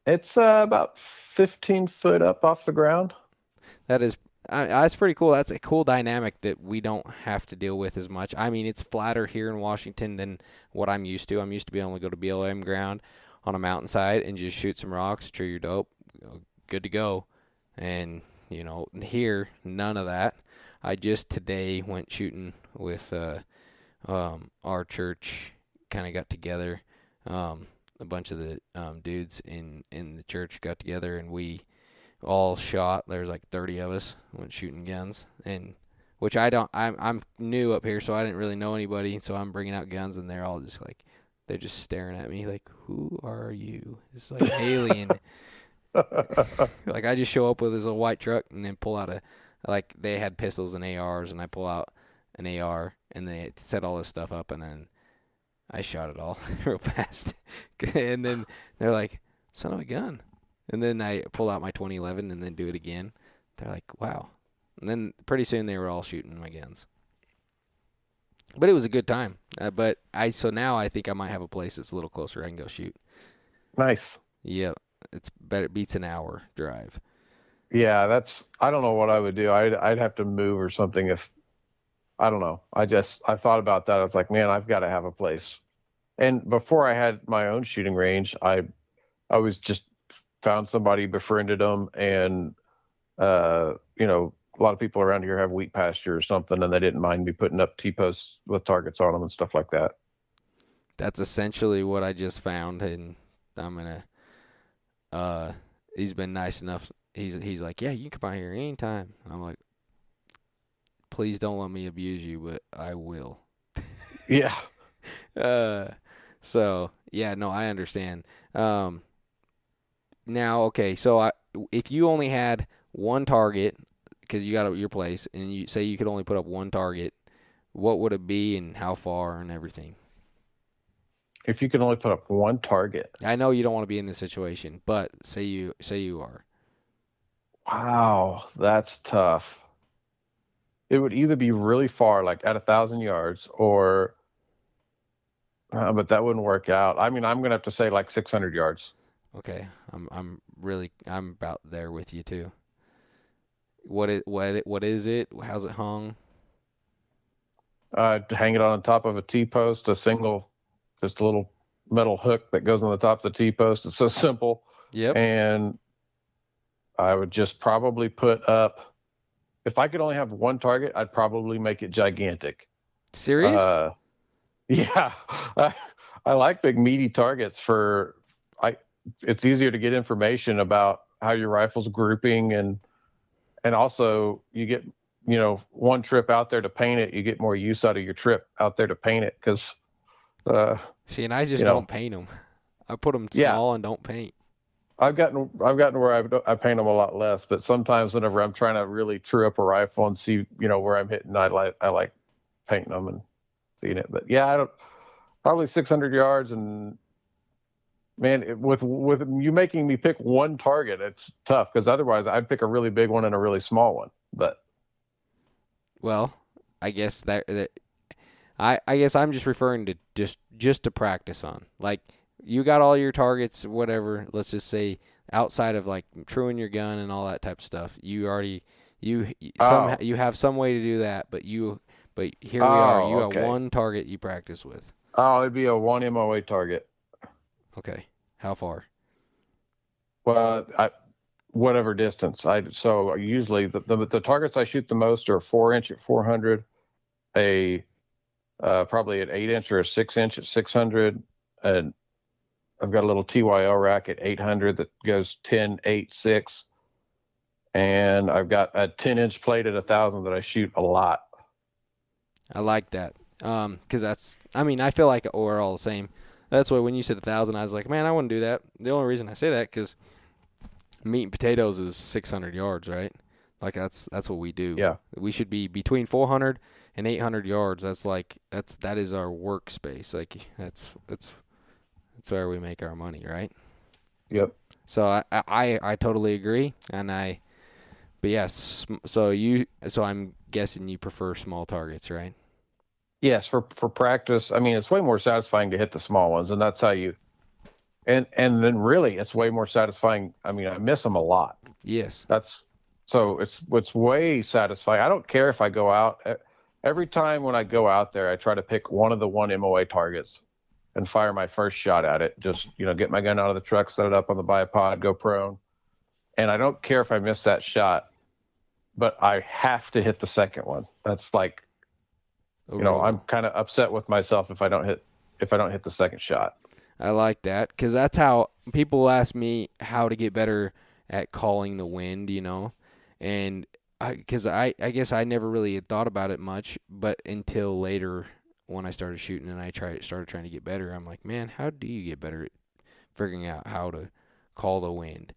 It's uh, about 15 foot up off the ground. that is I, that's pretty cool. That's a cool dynamic that we don't have to deal with as much. I mean, it's flatter here in Washington than what I'm used to. I'm used to being able to go to BLM ground on a mountainside and just shoot some rocks, trigger your dope, good to go. And you know, here none of that. I just today went shooting with uh, um, our church. Kind of got together. Um, a bunch of the um, dudes in in the church got together and we all shot. There's like 30 of us went shooting guns, and which I don't. I'm I'm new up here, so I didn't really know anybody, so I'm bringing out guns, and they're all just like, they're just staring at me like, who are you? It's like alien. like I just show up with this little white truck, and then pull out a like they had pistols and ARs, and I pull out an AR, and they set all this stuff up, and then I shot it all real fast, and then they're like, son of a gun. And then I pull out my 2011 and then do it again. They're like, wow. And then pretty soon they were all shooting my guns. But it was a good time. Uh, but I so now I think I might have a place that's a little closer I can go shoot. Nice. Yeah, it's better It beats an hour drive. Yeah, that's. I don't know what I would do. I'd I'd have to move or something if. I don't know. I just I thought about that. I was like, man, I've got to have a place. And before I had my own shooting range, I I was just found somebody, befriended them, and uh, you know, a lot of people around here have wheat pasture or something, and they didn't mind me putting up T posts with targets on them and stuff like that. That's essentially what I just found, and I'm gonna. Uh, he's been nice enough. He's he's like, yeah, you can come out here anytime. And I'm like, please don't let me abuse you, but I will. Yeah. Uh, so yeah, no, I understand. Um, now okay, so I if you only had one target because you got your place, and you say you could only put up one target, what would it be, and how far, and everything? If you can only put up one target. I know you don't want to be in this situation, but say you say you are. Wow, that's tough. It would either be really far, like at a thousand yards, or, uh, but that wouldn't work out. I mean, I'm gonna have to say like 600 yards. Okay, I'm I'm really I'm about there with you too. What it what it, what is it? How's it hung? Uh, to hang it on the top of a T post, a single, just a little metal hook that goes on the top of the T post. It's so simple. Yep. And I would just probably put up, if I could only have one target, I'd probably make it gigantic. Serious? Uh, yeah, I, I like big meaty targets for. It's easier to get information about how your rifle's grouping and and also you get you know one trip out there to paint it, you get more use out of your trip out there to paint it because. Uh, See, and I just don't paint them. I put them Yeah. small and don't paint. I've gotten I've gotten where I, I paint them a lot less, but sometimes whenever I'm trying to really true up a rifle and see you know where I'm hitting, I like I like painting them and seeing it. But yeah, I don't probably 600 yards and man, with with you making me pick one target, it's tough because otherwise I'd pick a really big one and a really small one. But Well, I guess that, that I I guess I'm just referring to just just to practice on. Like you got all your targets, whatever. Let's just say outside of like truing your gun and all that type of stuff, you already you some Oh. you have some way to do that, but you but here we are. Oh, You got one target you practice with. oh, it'd be a one MOA target. Okay, how far? Well, I whatever distance. I so usually the, the the targets I shoot the most are four inch at 400, a uh, probably an eight inch or a six inch at 600, and I've got a little TYL rack at 800 that goes 10, 8, 6, and I've got a 10 inch plate at a thousand that I shoot a lot. I like that. Um, 'cause that's I mean I feel like we're all the same. That's why when you said a thousand, I was like, man, I wouldn't do that. The only reason I say that because meat and potatoes is 600 yards, right? Like that's that's what we do. Yeah. We should be between 400 and 800 yards. That's like that's that is our workspace. Like that's that's that's where we make our money, right? Yep. So I I I totally agree, and I, but yes. so you so I'm guessing you prefer small targets, right? Yes, for for practice. I mean, it's way more satisfying to hit the small ones, and that's how you. And and then really, it's way more satisfying. I mean, I miss them a lot. Yes. That's so it's it's way satisfying. I don't care if I go out. Every time when I go out there, I try to pick one of the one MOA targets and fire my first shot at it. Just you know, get my gun out of the truck, set it up on the bipod, go prone, and I don't care if I miss that shot, but I have to hit the second one. That's like you know, I'm kind of upset with myself if I don't hit if I don't hit the second shot. I like that because that's how people ask me how to get better at calling the wind, you know, and because I, I, guess I never really had thought about it much, but until later when I started shooting and I tried started trying to get better, I'm like, man, how do you get better at figuring out how to call the wind?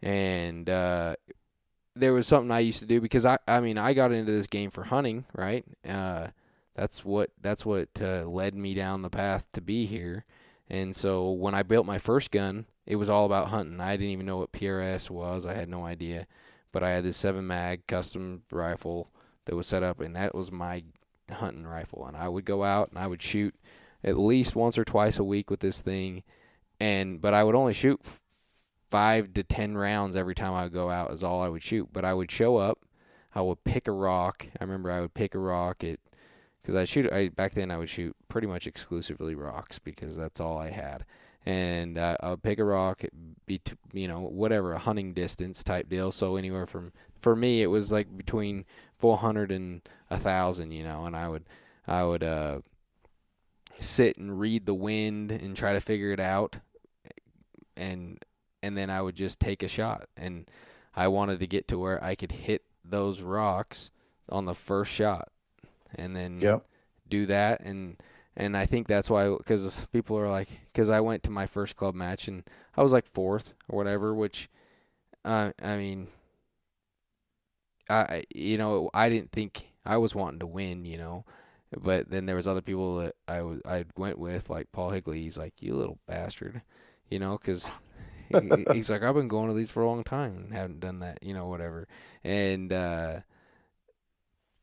And uh, there was something I used to do because I, I mean, I got into this game for hunting, right? Uh, that's what that's what uh, led me down the path to be here. And so when I built my first gun, it was all about hunting. I didn't even know what PRS was. I had no idea. But I had this 7 mag custom rifle that was set up and that was my hunting rifle and I would go out and I would shoot at least once or twice a week with this thing and but I would only shoot f- 5 to 10 rounds every time I would go out is all I would shoot. But I would show up, I would pick a rock. I remember I would pick a rock at because I shoot. I back then I would shoot pretty much exclusively rocks because that's all I had, and uh, I would pick a rock, be t- you know whatever a hunting distance type deal. So anywhere from for me it was like between 400 and a thousand, you know, and I would I would uh, sit and read the wind and try to figure it out, and and then I would just take a shot, and I wanted to get to where I could hit those rocks on the first shot and then Yep. do that. And and I think that's why because people are like because I went to my first club match and I was like fourth or whatever which uh, I mean I you know I didn't think I was wanting to win you know but then there was other people that I went with like Paul Higley. He's like you little bastard you know because he's like I've been going to these for a long time and haven't done that you know whatever. And uh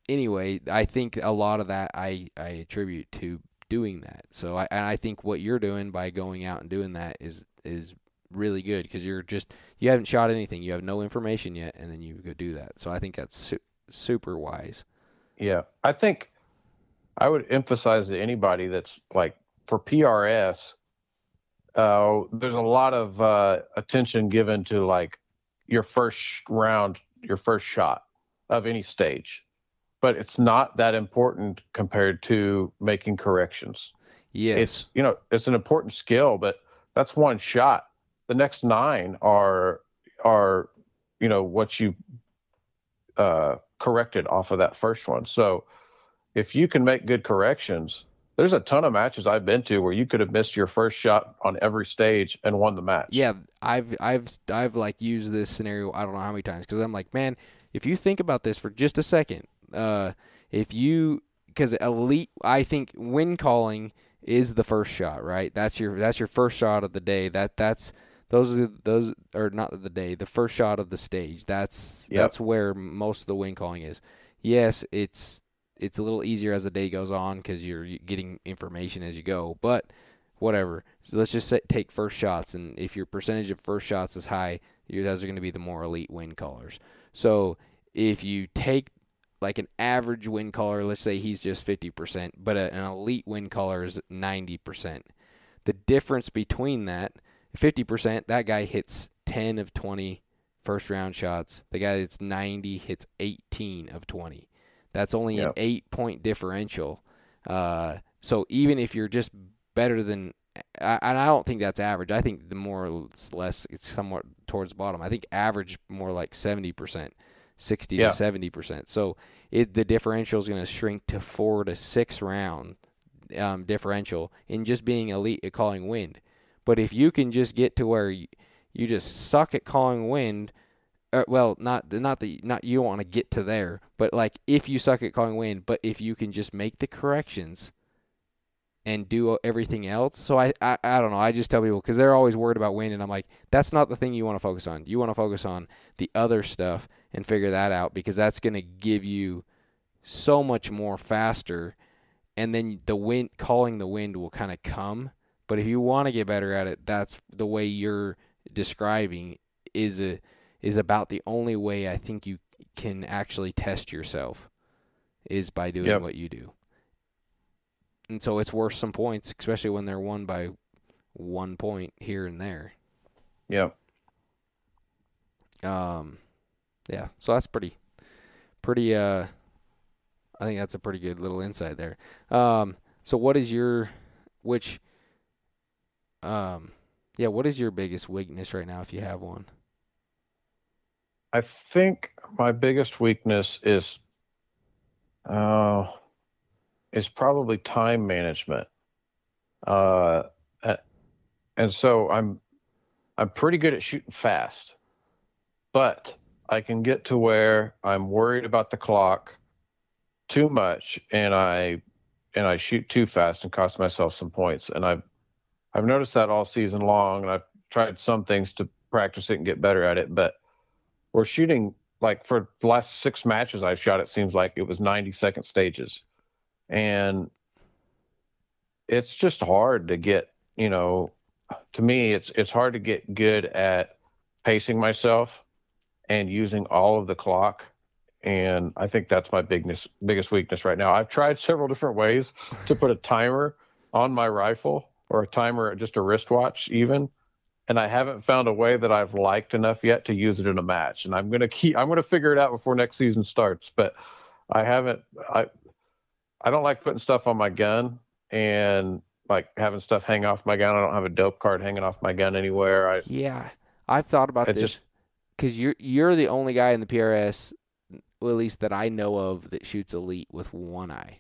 anyway, I think a lot of that I, I attribute to doing that. So I and I think what you're doing by going out and doing that is is really good because you're just you haven't shot anything, you have no information yet, and then you go do that. So I think that's su- super wise. Yeah, I think I would emphasize to anybody that's like for PRS. Uh, there's a lot of uh, attention given to like your first round, your first shot of any stage, but it's not that important compared to making corrections. Yes. It's you know it's an important skill, but that's one shot. The next nine are are you know what you uh, corrected off of that first one. So if you can make good corrections, there's a ton of matches I've been to where you could have missed your first shot on every stage and won the match. Yeah, I've I've I've like used this scenario I don't know how many times because I'm like, man, if you think about this for just a second, uh, if you because elite, I think win calling is the first shot, right? That's your that's your first shot of the day. That that's those are those are not the day, the first shot of the stage. That's Yep. that's where most of the wind calling is. Yes, it's it's a little easier as the day goes on because you're getting information as you go, but whatever. So let's just say, take first shots, and if your percentage of first shots is high, you those are going to be the more elite wind callers. So if you take like an average wind caller, let's say he's just 50%, but a, an elite wind caller is 90%. The difference between that, 50%, that guy hits 10 of 20 first round shots. The guy that's 90 hits 18 of 20. That's only an eight point differential. Uh, so even if you're just better than, I- and I don't think that's average. I think the more or less it's somewhat towards the bottom. I think average more like 70%, 60 Yeah. to 70%. So it the differential is going to shrink to four to six round um, differential in just being elite at calling wind. But if you can just get to where you, you just suck at calling wind, uh, well, not not that not you want to get to there, but like if you suck at calling wind, but if you can just make the corrections and do everything else. So I I, I don't know. I just tell people because they're always worried about wind, and I'm like, that's not the thing you want to focus on. You want to focus on the other stuff and figure that out because that's going to give you so much more faster and then the wind calling the wind will kind of come but if you want to get better at it that's the way you're describing is a is about the only way I think you can actually test yourself is by doing Yep. what you do. And so it's worth some points, especially when they're won by one point here and there. Yep. Um, yeah, so that's pretty, pretty. Uh, I think that's a pretty good little insight there. Um, so what is your, which, um, yeah, what is your biggest weakness right now if you have one? I think my biggest weakness is uh is probably time management. Uh and so I'm I'm pretty good at shooting fast. But I can get to where I'm worried about the clock too much and I and I shoot too fast and cost myself some points and I've I've noticed that all season long and I've tried some things to practice it and get better at it but we're shooting like for the last six matches I've shot, it seems like it was 90 second stages. And it's just hard to get, you know, to me, it's, it's hard to get good at pacing myself and using all of the clock. And I think that's my biggest, biggest weakness right now. I've tried several different ways to put a timer on my rifle or a timer, just a wristwatch even and I haven't found a way that I've liked enough yet to use it in a match. And I'm gonna keep I'm gonna figure it out before next season starts. But I haven't I I don't like putting stuff on my gun and like having stuff hang off my gun. I don't have a dope card hanging off my gun anywhere. I Yeah, I've thought about this just- because you're you're the only guy in the PRS, well, at least that I know of, that shoots elite with one eye.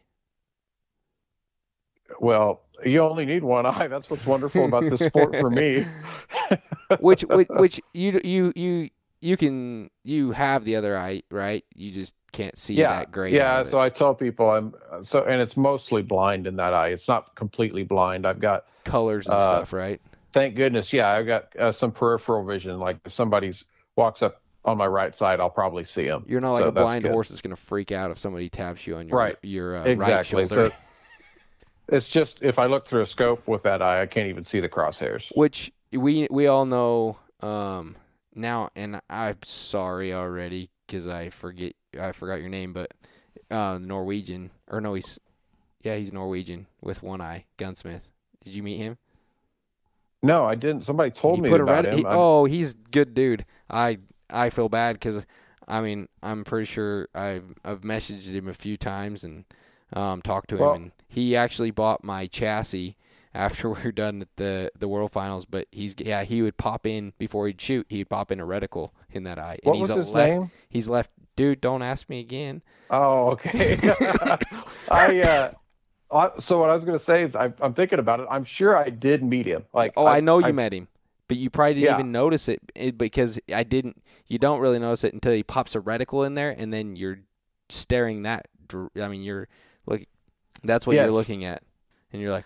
well, you only need one eye. That's what's wonderful about this sport for me. which, which which you you you you can you have the other eye right you just can't see yeah, that great yeah. So. I tell people I'm so, and it's mostly blind in that eye. It's not completely blind. I've got colors and uh, stuff right thank goodness yeah i've got uh, some peripheral vision like if somebody's walks up on my right side i'll probably see him. you're not like so a blind good. horse that's going to freak out if somebody taps you on your Right. your uh, exactly right shoulder so it's just if i look through a scope with that eye i can't even see the crosshairs which we we all know um now and I'm sorry already cuz I forget I forgot your name but uh Norwegian or no he's yeah he's Norwegian with one eye gunsmith did you meet him no i didn't. Somebody told he me put a about red, him. he- oh he's good dude. I I feel bad cuz I mean I'm pretty sure I've I've messaged him a few times and um talked to him Well- and he actually bought my chassis after we are done at the the world finals but he's yeah he would pop in before he'd shoot. He'd pop in a reticle in that eye. And what he's was his left name? he's left dude don't ask me again. Oh okay. I uh I, so what i was going to say is I, i'm thinking about it i'm sure i did meet him like oh I, know you met him but you probably didn't Yeah. even notice it, because I didn't you don't really notice it until he pops a reticle in there and then you're staring that I mean you're look that's what you're looking at and you're like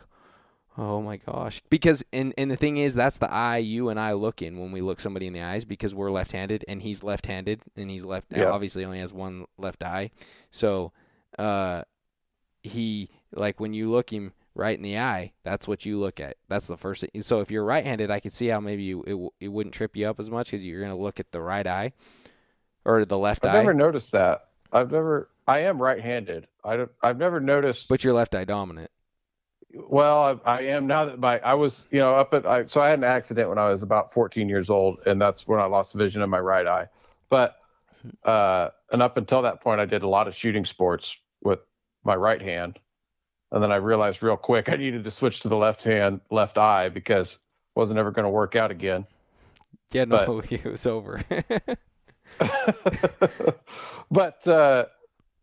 Oh my gosh. Because and and the thing is that's the eye you and I look in when we look somebody in the eyes because we're left-handed and he's left-handed and he's left Yeah. obviously only has one left eye. So uh he like when you look him right in the eye, that's what you look at. That's the first thing. So if you're right-handed, I could see how maybe you, it it wouldn't trip you up as much cuz you're going to look at the right eye or the left eye. I've never noticed that. I've never. I am right-handed. I don't. I've never noticed. but you're left eye dominant. Well, I, I am now that my I was you know up at I so I had an accident when I was about 14 years old, and that's when I lost vision in my right eye. But uh, and up until that point, I did a lot of shooting sports with my right hand, and then I realized real quick I needed to switch to the left hand, left eye because it wasn't ever going to work out again. Yeah, no, it was over. but uh,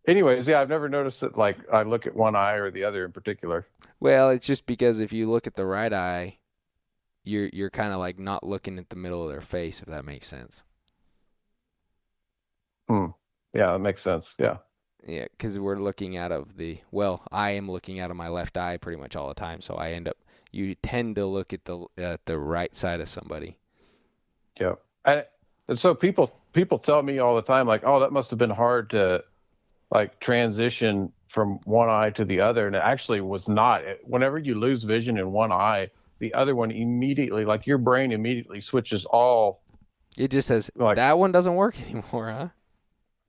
anyways, yeah, I've never noticed that like I look at one eye or the other in particular. Well, it's just because if you look at the right eye, you're you're kind of like not looking at the middle of their face, if that makes sense. Hmm. Yeah, that makes sense. Yeah. Yeah, because we're looking out of the well, I am looking out of my left eye pretty much all the time, so I end up you tend to look at the at the right side of somebody. Yeah. And, and so people people tell me all the time like, "Oh, that must have been hard to like transition from one eye to the other." And it actually was not. It- Whenever you lose vision in one eye, the other one immediately like your brain immediately switches all It just says Like- that one doesn't work anymore, huh?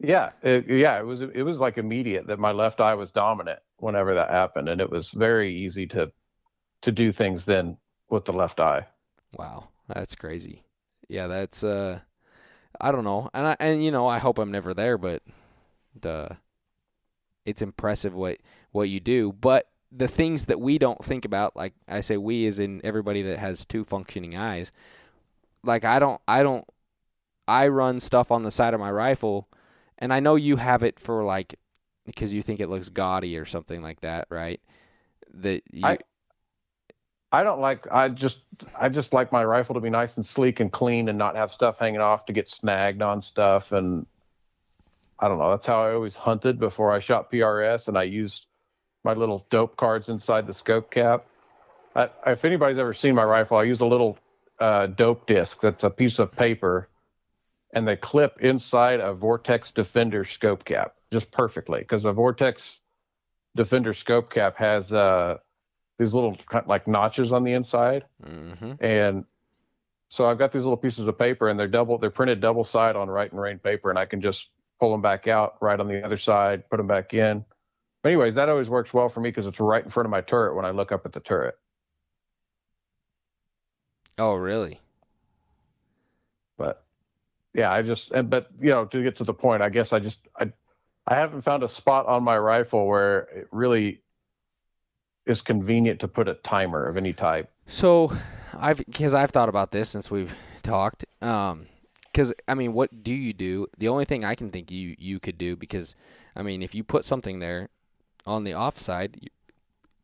Yeah, it, yeah, it was it was like immediate that my left eye was dominant whenever that happened and it was very easy to to do things then with the left eye. Wow, that's crazy. Yeah, that's uh, I don't know, and I and you know I hope I'm never there, but the it's impressive what what you do, but the things that we don't think about, like I say, we is in everybody that has two functioning eyes, like I don't, I don't, I run stuff on the side of my rifle, and I know you have it for like because you think it looks gaudy or something like that, right? That you, I- I don't like I just I just like my rifle to be nice and sleek and clean and not have stuff hanging off to get snagged on stuff and I don't know. That's how I always hunted before I shot PRS and I used my little dope cards inside the scope cap. I, if anybody's ever seen my rifle, I use a little uh, dope disc that's a piece of paper and they clip inside a Vortex Defender scope cap just perfectly because a Vortex Defender scope cap has uh, these little like notches on the inside. Hmm and so I've got these little pieces of paper and they're double they're printed double side on right and rain paper and I can just pull them back out right on the other side put them back in. But anyways that always works well for me because it's right in front of my turret when I look up at the turret. Oh, really? Yeah I just and but you know to get to the point I guess I just I I haven't found a spot on my rifle where it really is convenient to put a timer of any type So, I've because I've thought about this since we've talked. Um, because I mean, what do you do? The only thing I can think you you could do because I mean, if you put something there on the off side, you-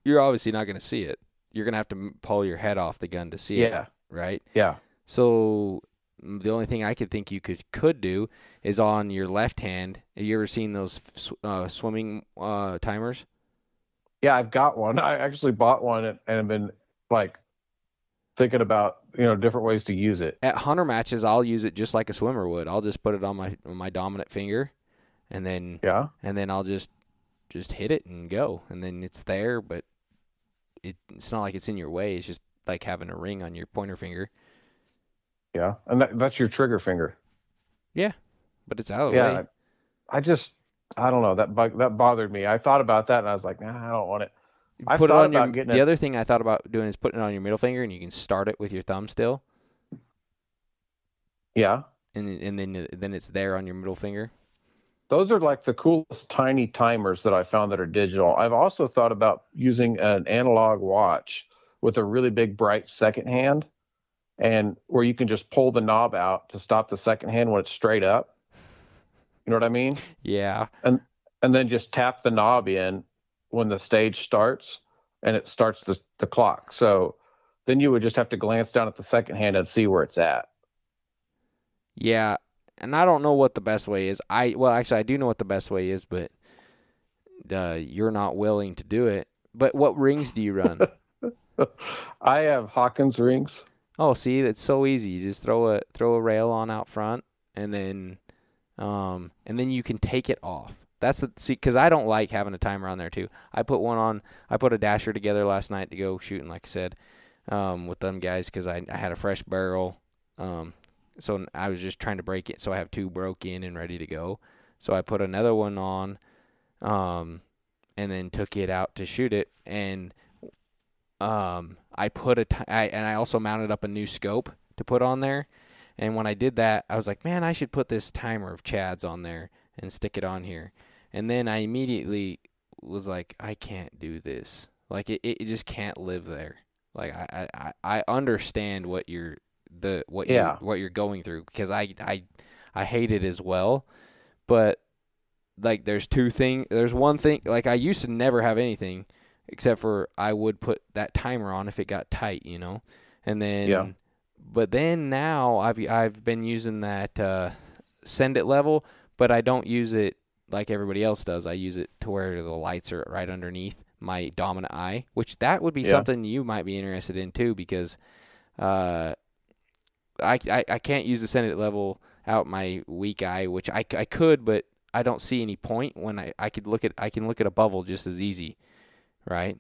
you're obviously not going to see it. You're going to have to pull your head off the gun to see it, yeah right? yeah So the only thing I could think you could could do is on your left hand. Have you ever seen those uh, swimming uh, timers? Yeah, I've got one. I actually bought one and, and have been like thinking about you know different ways to use it. at hunter matches I'll use it just like a swimmer would. I'll just put it on my on my dominant finger and then Yeah, and then I'll just just hit it and go. And then it's there but it it's not like it's in your way. It's just like having a ring on your pointer finger. Yeah, and that, that's your trigger finger. Yeah, but it's out of the Yeah, way. I, I just I don't know that bug that bothered me. I thought about that and I was like, nah, I don't want it. You I've put it thought on your about getting the it- other thing I thought about doing is putting it on your middle finger and you can start it with your thumb still Yeah, and and then then it's there on your middle finger. those are like the coolest tiny timers that I found that are digital. I've also thought about using an analog watch with a really big bright second hand, and where you can just pull the knob out to stop the second hand when it's straight up. You know what I mean? Yeah. and and then just tap the knob in when the stage starts and it starts the, the clock so then you would just have to glance down at the second hand and see where it's at Yeah, and I don't know what the best way is. I well, actually, I do know what the best way is, but uh, you're not willing to do it. But what rings do you run? I have Hawkins rings. Oh, see, it's so easy. You just throw a throw a rail on out front, and then, um, and then you can take it off. That's the see, because I don't like having a timer on there too. I put one on. I put a dasher together last night to go shooting, like I said, um, with them guys because I, I had a fresh barrel. Um, so I was just trying to break it, so I have two broke in and ready to go. So I put another one on, um, and then took it out to shoot it, and um, I put a t- I, and I also mounted up a new scope to put on there. And when I did that, I was like, man, I should put this timer of Chad's on there and stick it on here. And then I immediately was like, I can't do this. Like it, it just can't live there. Like I, I, I understand what you're the what Yeah. you what you're going through because I I I hate it as well. But like there's two thing there's one thing like I used to never have anything except for I would put that timer on if it got tight, you know. And then Yeah. but then now I've I've been using that uh, send it level, but I don't use it like everybody else does. I use it to where the lights are right underneath my dominant eye, which that would be Yeah. something you might be interested in too, because uh, I, I I can't use the send it level out my weak eye, which I, I could, but I don't see any point when I, I could look at I can look at a bubble just as easy, right?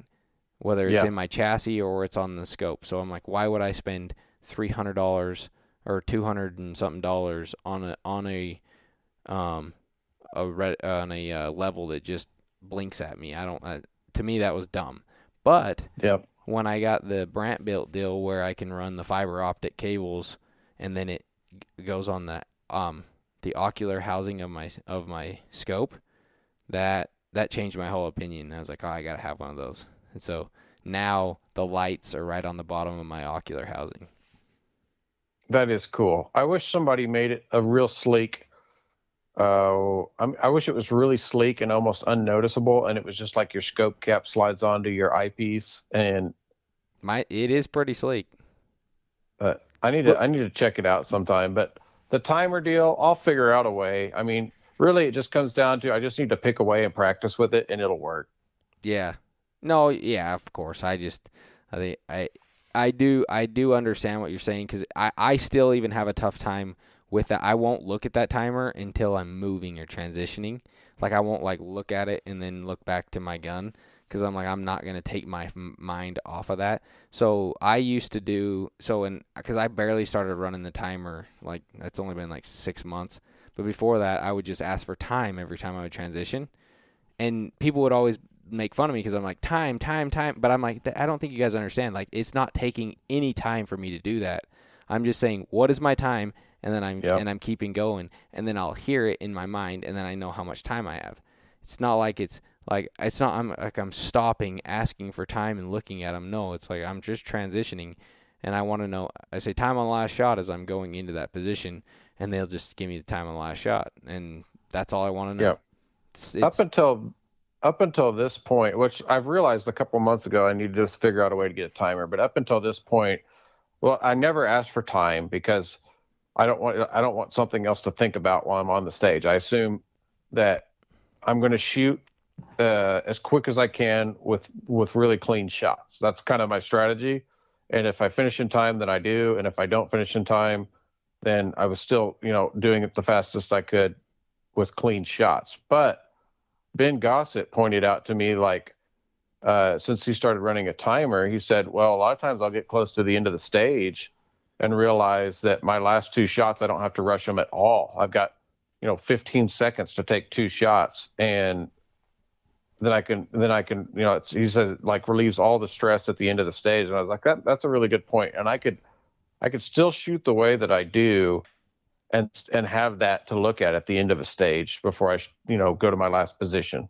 Whether it's Yeah. in my chassis or it's on the scope. So I'm like, why would I spend three hundred dollars or two hundred and something dollars on a on a um a red, on a uh, level that just blinks at me? I don't. Uh, to me, that was dumb. But Yep. when I got the Brant built deal where I can run the fiber optic cables and then it g- goes on the um the ocular housing of my of my scope, that that changed my whole opinion. I was like, oh, I gotta have one of those. And so now the lights are right on the bottom of my ocular housing. That is cool. I wish somebody made it a real sleek. Uh, I'm, I wish it was really sleek and almost unnoticeable, and it was just like your scope cap slides onto your eyepiece. And My it is pretty sleek. But I need to I need to check it out sometime. But the timer deal, I'll figure out a way. I mean, really, it just comes down to I just need to pick away and practice with it, and it'll work. Yeah. No, yeah, of course. I just I think I I do I do understand what you're saying cuz I I still even have a tough time with that. I won't look at that timer until I'm moving or transitioning. Like I won't like look at it and then look back to my gun cuz I'm like I'm not going to take my mind off of that. So I used to do so and cuz I barely started running the timer like it's only been like 6 months. But before that, I would just ask for time every time I would transition. And people would always make fun of me because I'm like time, time, time. But I'm like, I don't think you guys understand. Like, it's not taking any time for me to do that. I'm just saying, what is my time, and then I'm Yep. and I'm keeping going, and then I'll hear it in my mind, and then I know how much time I have. It's not like it's like it's not. I'm like I'm stopping, asking for time, and looking at them. No, it's like I'm just transitioning, and I want to know. I say time on last shot as I'm going into that position, and they'll just give me the time on last shot, and that's all I want to know. Yep. It's, up until up until this point, which I've realized a couple months ago, I need to just figure out a way to get a timer. But up until this point, well, I never asked for time because I don't want I don't want something else to think about while I'm on the stage. I assume that I'm going to shoot uh, as quick as I can with with really clean shots. That's kind of my strategy. And if I finish in time, then I do. And if I don't finish in time, then I was still, you know, doing it the fastest I could with clean shots. But Ben Gossett pointed out to me, like, uh, since he started running a timer, he said, well, a lot of times I'll get close to the end of the stage and realize that my last two shots, I don't have to rush them at all. I've got, you know, 15 seconds to take two shots. And then I can, then I can, you know, he says it like relieves all the stress at the end of the stage. And I was like, that, that's a really good point. And I could, I could still shoot the way that I do and and have that to look at at the end of a stage before I you know go to my last position.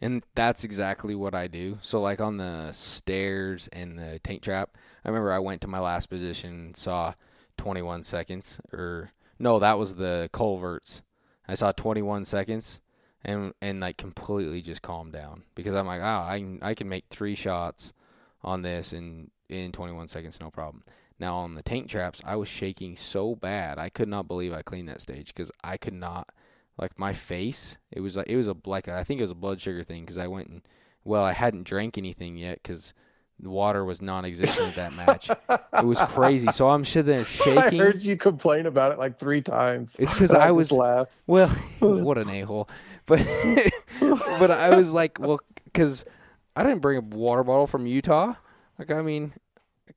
And that's exactly what I do. So like on the stairs and the tank trap, I remember I went to my last position, saw 21 seconds or no, that was the culverts. I saw 21 seconds and and like completely just calmed down because I'm like, "Oh, I can I can make 3 shots on this in in 21 seconds no problem." Now on the tank traps, I was shaking so bad. I could not believe I cleaned that stage cuz I could not like my face it was like it was a like i think it was a blood sugar thing because i went and well i hadn't drank anything yet because The water was non-existent at that match. It was crazy. So I'm sitting there shaking. I heard you complain about it like three times. It's because I just was- laughed. Well, what an a hole. But but I was like, well, because I didn't bring a water bottle from Utah. Like, I mean, I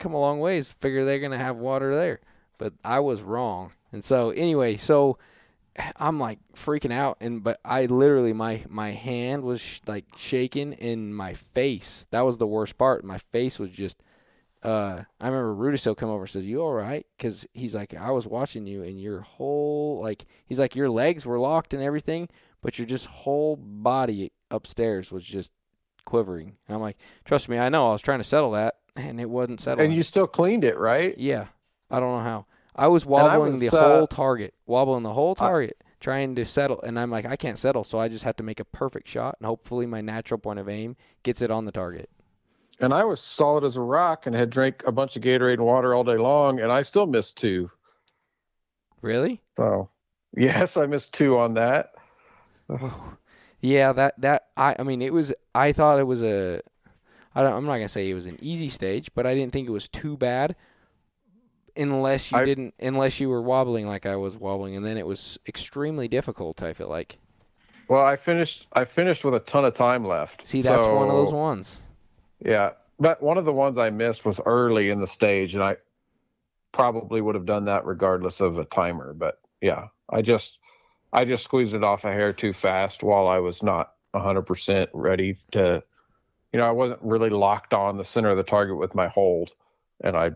come a long ways. Figure they're gonna have water there, but I was wrong. And so anyway, so I'm like freaking out, and but I literally my my hand was sh- like shaking in my face. That was the worst part. My face was just. Uh, I remember Rudy still come over and says, "You all right?" Because he's like, "I was watching you, and your whole like he's like your legs were locked and everything, but your just whole body upstairs was just quivering." And I'm like, "Trust me, I know. I was trying to settle that, and it wasn't settled. And you still cleaned it, right? yeah, I don't know how. I was I wobbling was, the uh, whole target, wobbling the whole I- target, trying to settle, and I'm like, I can't settle, so I just have to make a perfect shot, and hopefully my natural point of aim gets it on the target. And I was solid as a rock and had drank a bunch of Gatorade and water all day long, and I still missed two. Really? So, yes, I missed two on that. Yeah, that that I I mean it was I thought it was a I don't I'm not gonna say it was an easy stage, but I didn't think it was too bad unless you I- didn't unless you were wobbling like I was wobbling and then it was extremely difficult, I feel like. Well, I finished. I finished with a ton of time left. See, that's one of those ones. Yeah, but one of the ones I missed was early in the stage, and I probably would have done that regardless of a timer. But yeah, I just I just squeezed it off a hair too fast while I was not 100% ready to. You know, I wasn't really locked on the center of the target with my hold, and I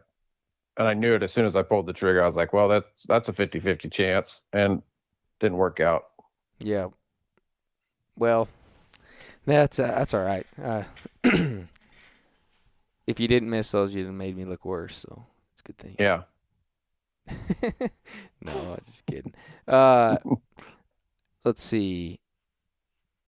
and I knew it as soon as I pulled the trigger. I was like, well, that's that's a 50-50 chance, and didn't work out. Yeah. Well, that's uh, that's all right. Uh, if you didn't miss those, you'd have made me look worse. So it's a good thing. Yeah. no, I'm just kidding. Uh, let's see.